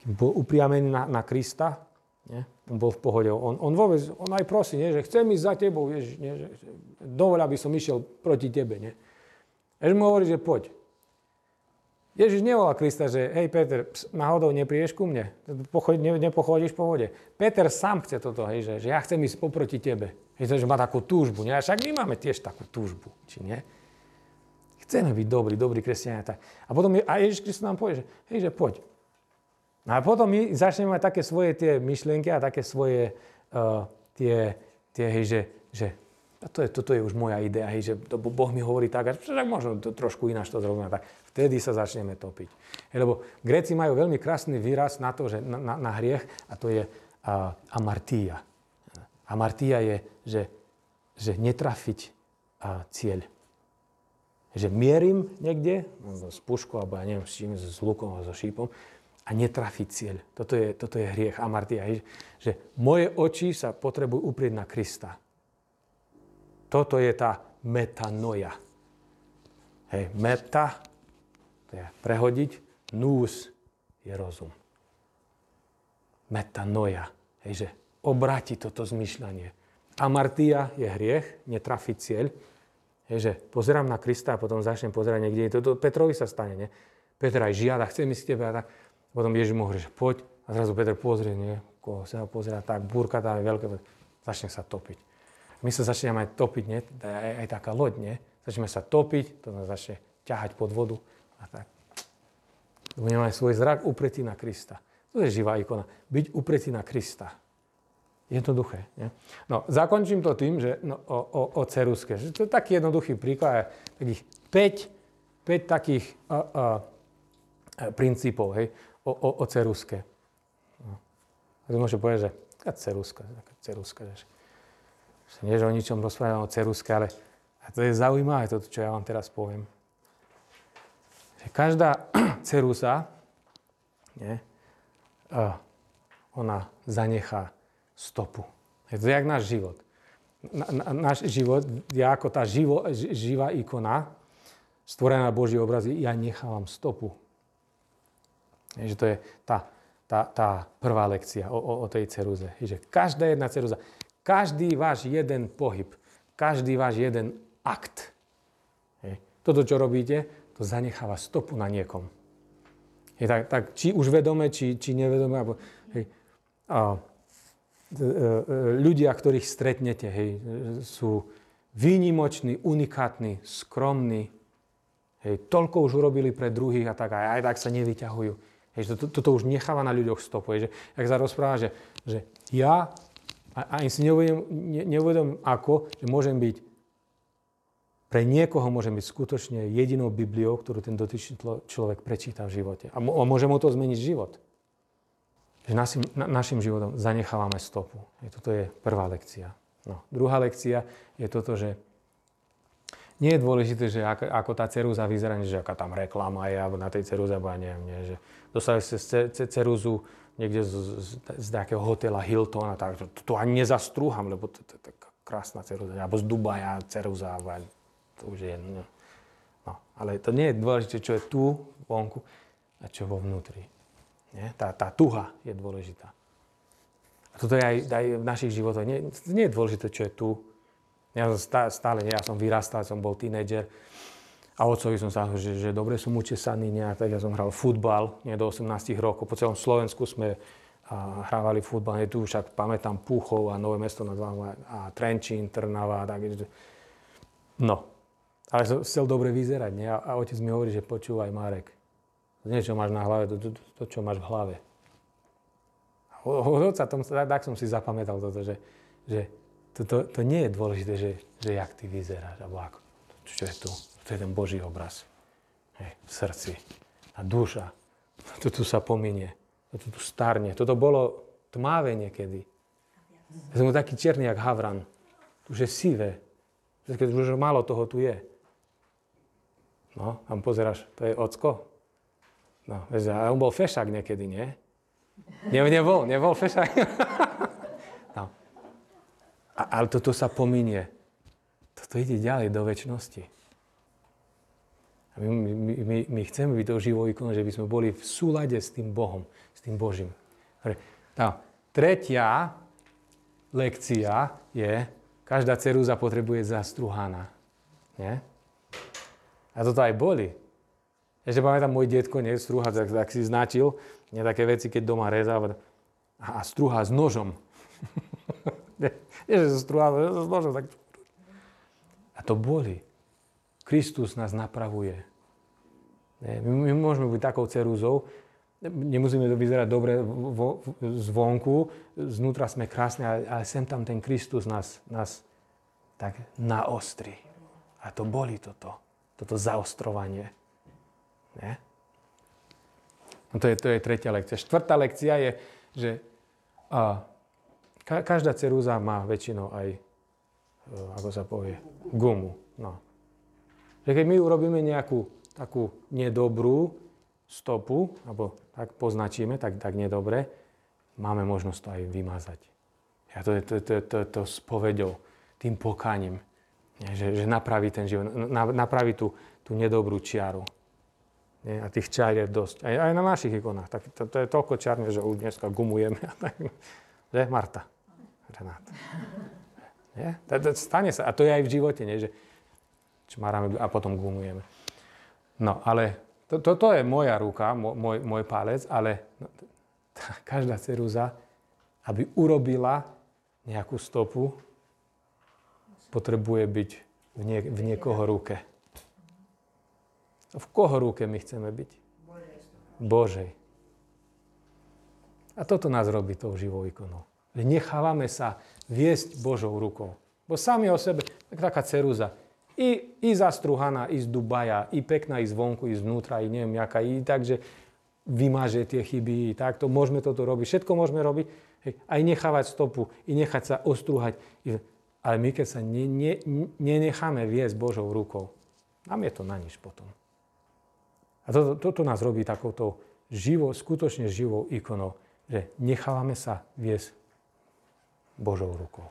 Kým bol upriamený na, na Krista, nie? on bol v pohode. On, on vôbec, on aj prosí, nie? že chcem ísť za tebou, vieš, nie? Že, dovol, aby som išiel proti tebe. Nie? Jež mu hovorí, že poď. Ježiš nevolal Krista, že hej Peter, ps, náhodou neprídeš ku mne, Pochod, ne, nepochodíš po vode. Peter sám chce toto, hej, že, že ja chcem ísť poproti tebe. Hej, že má takú túžbu, nie? Však my máme tiež takú túžbu, či nie? Chceme byť dobrí, dobrí kresťania. A potom a Ježiš Kristus nám povie, že hej, že poď. No a potom my začneme mať také svoje tie myšlienky a také svoje uh, tie, tie hej, že, že to je, toto je už moja idea, hej, že to Boh mi hovorí tak, a však možno to, trošku ináč to zrobíme tak. Vtedy sa začneme topiť. Hej, lebo Gréci majú veľmi krásny výraz na to, že na, na, na hriech a to je uh, amartia. Amartia je, že, že netrafiť uh, cieľ. Že mierim niekde, s puškou, alebo ja neviem, s čím, s lukom, so šípom, a netrafiť cieľ. Toto je, toto je hriech amartia. Že moje oči sa potrebujú uprieť na Krista. Toto je tá metanoja. Hej, meta, to je prehodiť, nús je rozum. Metanoja. Hej, že obráti toto zmyšľanie. Amartia je hriech, netrafiť cieľ. Hej, že pozerám na Krista a potom začnem pozerať niekde. Toto Petrovi sa stane, nie? Petra aj žiada, chcem ísť s tebe a tak. Potom Ježiš mu hovorí, že poď. A zrazu Peter pozrie, nie? Koho sa pozrie, tak, búrka tam je veľké, začne sa topiť. My sa začneme aj topiť, nie? Aj, aj taká loď, nie? Začneme sa topiť, to nás začne ťahať pod vodu a tak. Budeme mať svoj zrak upretý na Krista. To je živá ikona. Byť upretý na Krista. Jednoduché. Nie? No, zakončím to tým, že no, o, o, o ceruske. Že to je taký jednoduchý príklad. Takých 5, 5 takých a, a, princípov. Hej? o, o, o ceruske. No. A to môže povedať, že ceruska, ceruska, že nie, že o ničom rozprávam o ceruske, ale a to je zaujímavé, to, čo ja vám teraz poviem. Že každá cerusa, nie, ona zanechá stopu. Je to jak náš život. Na, na, náš život je ako tá živo, živá ikona, stvorená Boží obrazy, ja nechávam stopu. Je, že to je tá, tá, tá prvá lekcia o, o, o tej ceruze. Je, že každá jedna ceruza, každý váš jeden pohyb, každý váš jeden akt, je, toto, čo robíte, to zanecháva stopu na niekom. Je, tak, tak či už vedome, či, či nevedome, alebo, hej, a, e, e, ľudia, ktorých stretnete, hej, sú výnimoční, unikátni, skromní, hej, toľko už urobili pre druhých a tak aj, aj tak sa nevyťahujú. Hej, to, toto už necháva na ľuďoch stopu. Hej, že, ak sa rozpráva, že, že ja a, ani si neuvedom, ne, neuvedom ako, že môžem byť pre niekoho môžem byť skutočne jedinou Bibliou, ktorú ten dotyčný človek prečíta v živote. A, môže mu to zmeniť život. Že našim, na, našim životom zanechávame stopu. Hej, toto je prvá lekcia. No. Druhá lekcia je toto, že nie je dôležité, že ako, ako tá ceruza vyzerá, že aká tam reklama je, alebo na tej ceruze, alebo ja neviem, nie, že dostali ste ceruzu niekde z, z, z nejakého hotela Hilton a tak, to, to ani nezastrúham, lebo to, to, to krásna ceruza, alebo z Dubaja ceruza, to už je, no. no. Ale to nie je dôležité, čo je tu, vonku, a čo vo vnútri. Nie? Tá, tá tuha je dôležitá. A toto je aj, aj v našich životoch. Nie, nie je dôležité, čo je tu, ja stále, ja som vyrastal, som bol tínedžer a otcovi som sa že, že dobre som učesaný nejak, tak ja som hral futbal, nie do 18 rokov. Po celom Slovensku sme a, hrávali futbal, nie tu však pamätám Púchov a Nové mesto nad Váhom a Trenčín, Trnava. Tak, no, ale som chcel dobre vyzerať, nie? A, a otec mi hovorí, že počúvaj Marek, to nie, čo máš na hlave, to, to, to, to čo máš v hlave. Od otca tom, tak som si zapamätal toto, že, že to, to, to nie je dôležité, že, že jak ty vyzeráš, alebo ako. Čo je tu? To je ten Boží obraz. Hej, v srdci. A duša. To tu sa pominie. To tu starne. Toto bolo tmavé niekedy. Ja som taký čierny, jak havran. Už je sivé. Už málo toho tu je. No, tam pozeráš, to je ocko. No, a on bol fešák niekedy, nie? Nie, nebol, nebol fešák. A, ale toto sa pominie. Toto ide ďalej do väčšnosti. A my, my, my, chceme byť tou živou ikonou, že by sme boli v súlade s tým Bohom, s tým Božím. Tá tretia lekcia je, každá cerúza potrebuje zastruhaná. Nie? A toto aj boli. Ešte pamätám, môj detko nestrúha, tak, tak si značil, nie také veci, keď doma rezal a strúha s nožom. Nie, že strúha, s nožom, tak... A to boli. Kristus nás napravuje. My, my môžeme byť takou ceruzou, nemusíme to vyzerať dobre vo, zvonku, znútra sme krásni, ale, ale sem tam ten Kristus nás, nás tak naostri. A to boli toto, toto zaostrovanie. Nie? No to, je, to je tretia lekcia. Štvrtá lekcia je, že a, ka, každá cerúza má väčšinou aj, e, ako sa povie, gumu. No. Že keď my urobíme nejakú takú nedobrú stopu, alebo tak poznačíme, tak, tak nedobre, máme možnosť to aj vymazať. A to to, to, to, to spovedou, tým pokaním, že, že napraví ten život, napraví tú, tú nedobrú čiaru. Nie? A tých čiar je dosť. Aj, aj na našich ikonách. Tak, to, to je toľko čiarne, že už dneska gumujeme. že, Marta? Renáta. Nie? To, to, stane sa. A to je aj v živote, nie? že čmaráme a potom gumujeme. No, ale to, toto je moja ruka, môj, môj palec, ale no, každá cerúza, aby urobila nejakú stopu, potrebuje byť v, nie, v niekoho ruke. V koho ruke my chceme byť? Božej. A toto nás robí tou živou ikonou. Nechávame sa viesť Božou rukou. Bo sami o sebe, tak taká cerúza, i, i zastruhaná, i z Dubaja, i pekná, i zvonku, i zvnútra, i neviem jaká, i tak, že vymaže tie chyby, takto, môžeme toto robiť, všetko môžeme robiť, hej, aj nechávať stopu, i nechať sa ostruhať. Ale my, keď sa ne, ne, nenecháme viesť Božou rukou, nám je to na nič potom. A toto, toto nás robí takouto živou, skutočne živou ikonou, že nechávame sa viesť Božou rukou.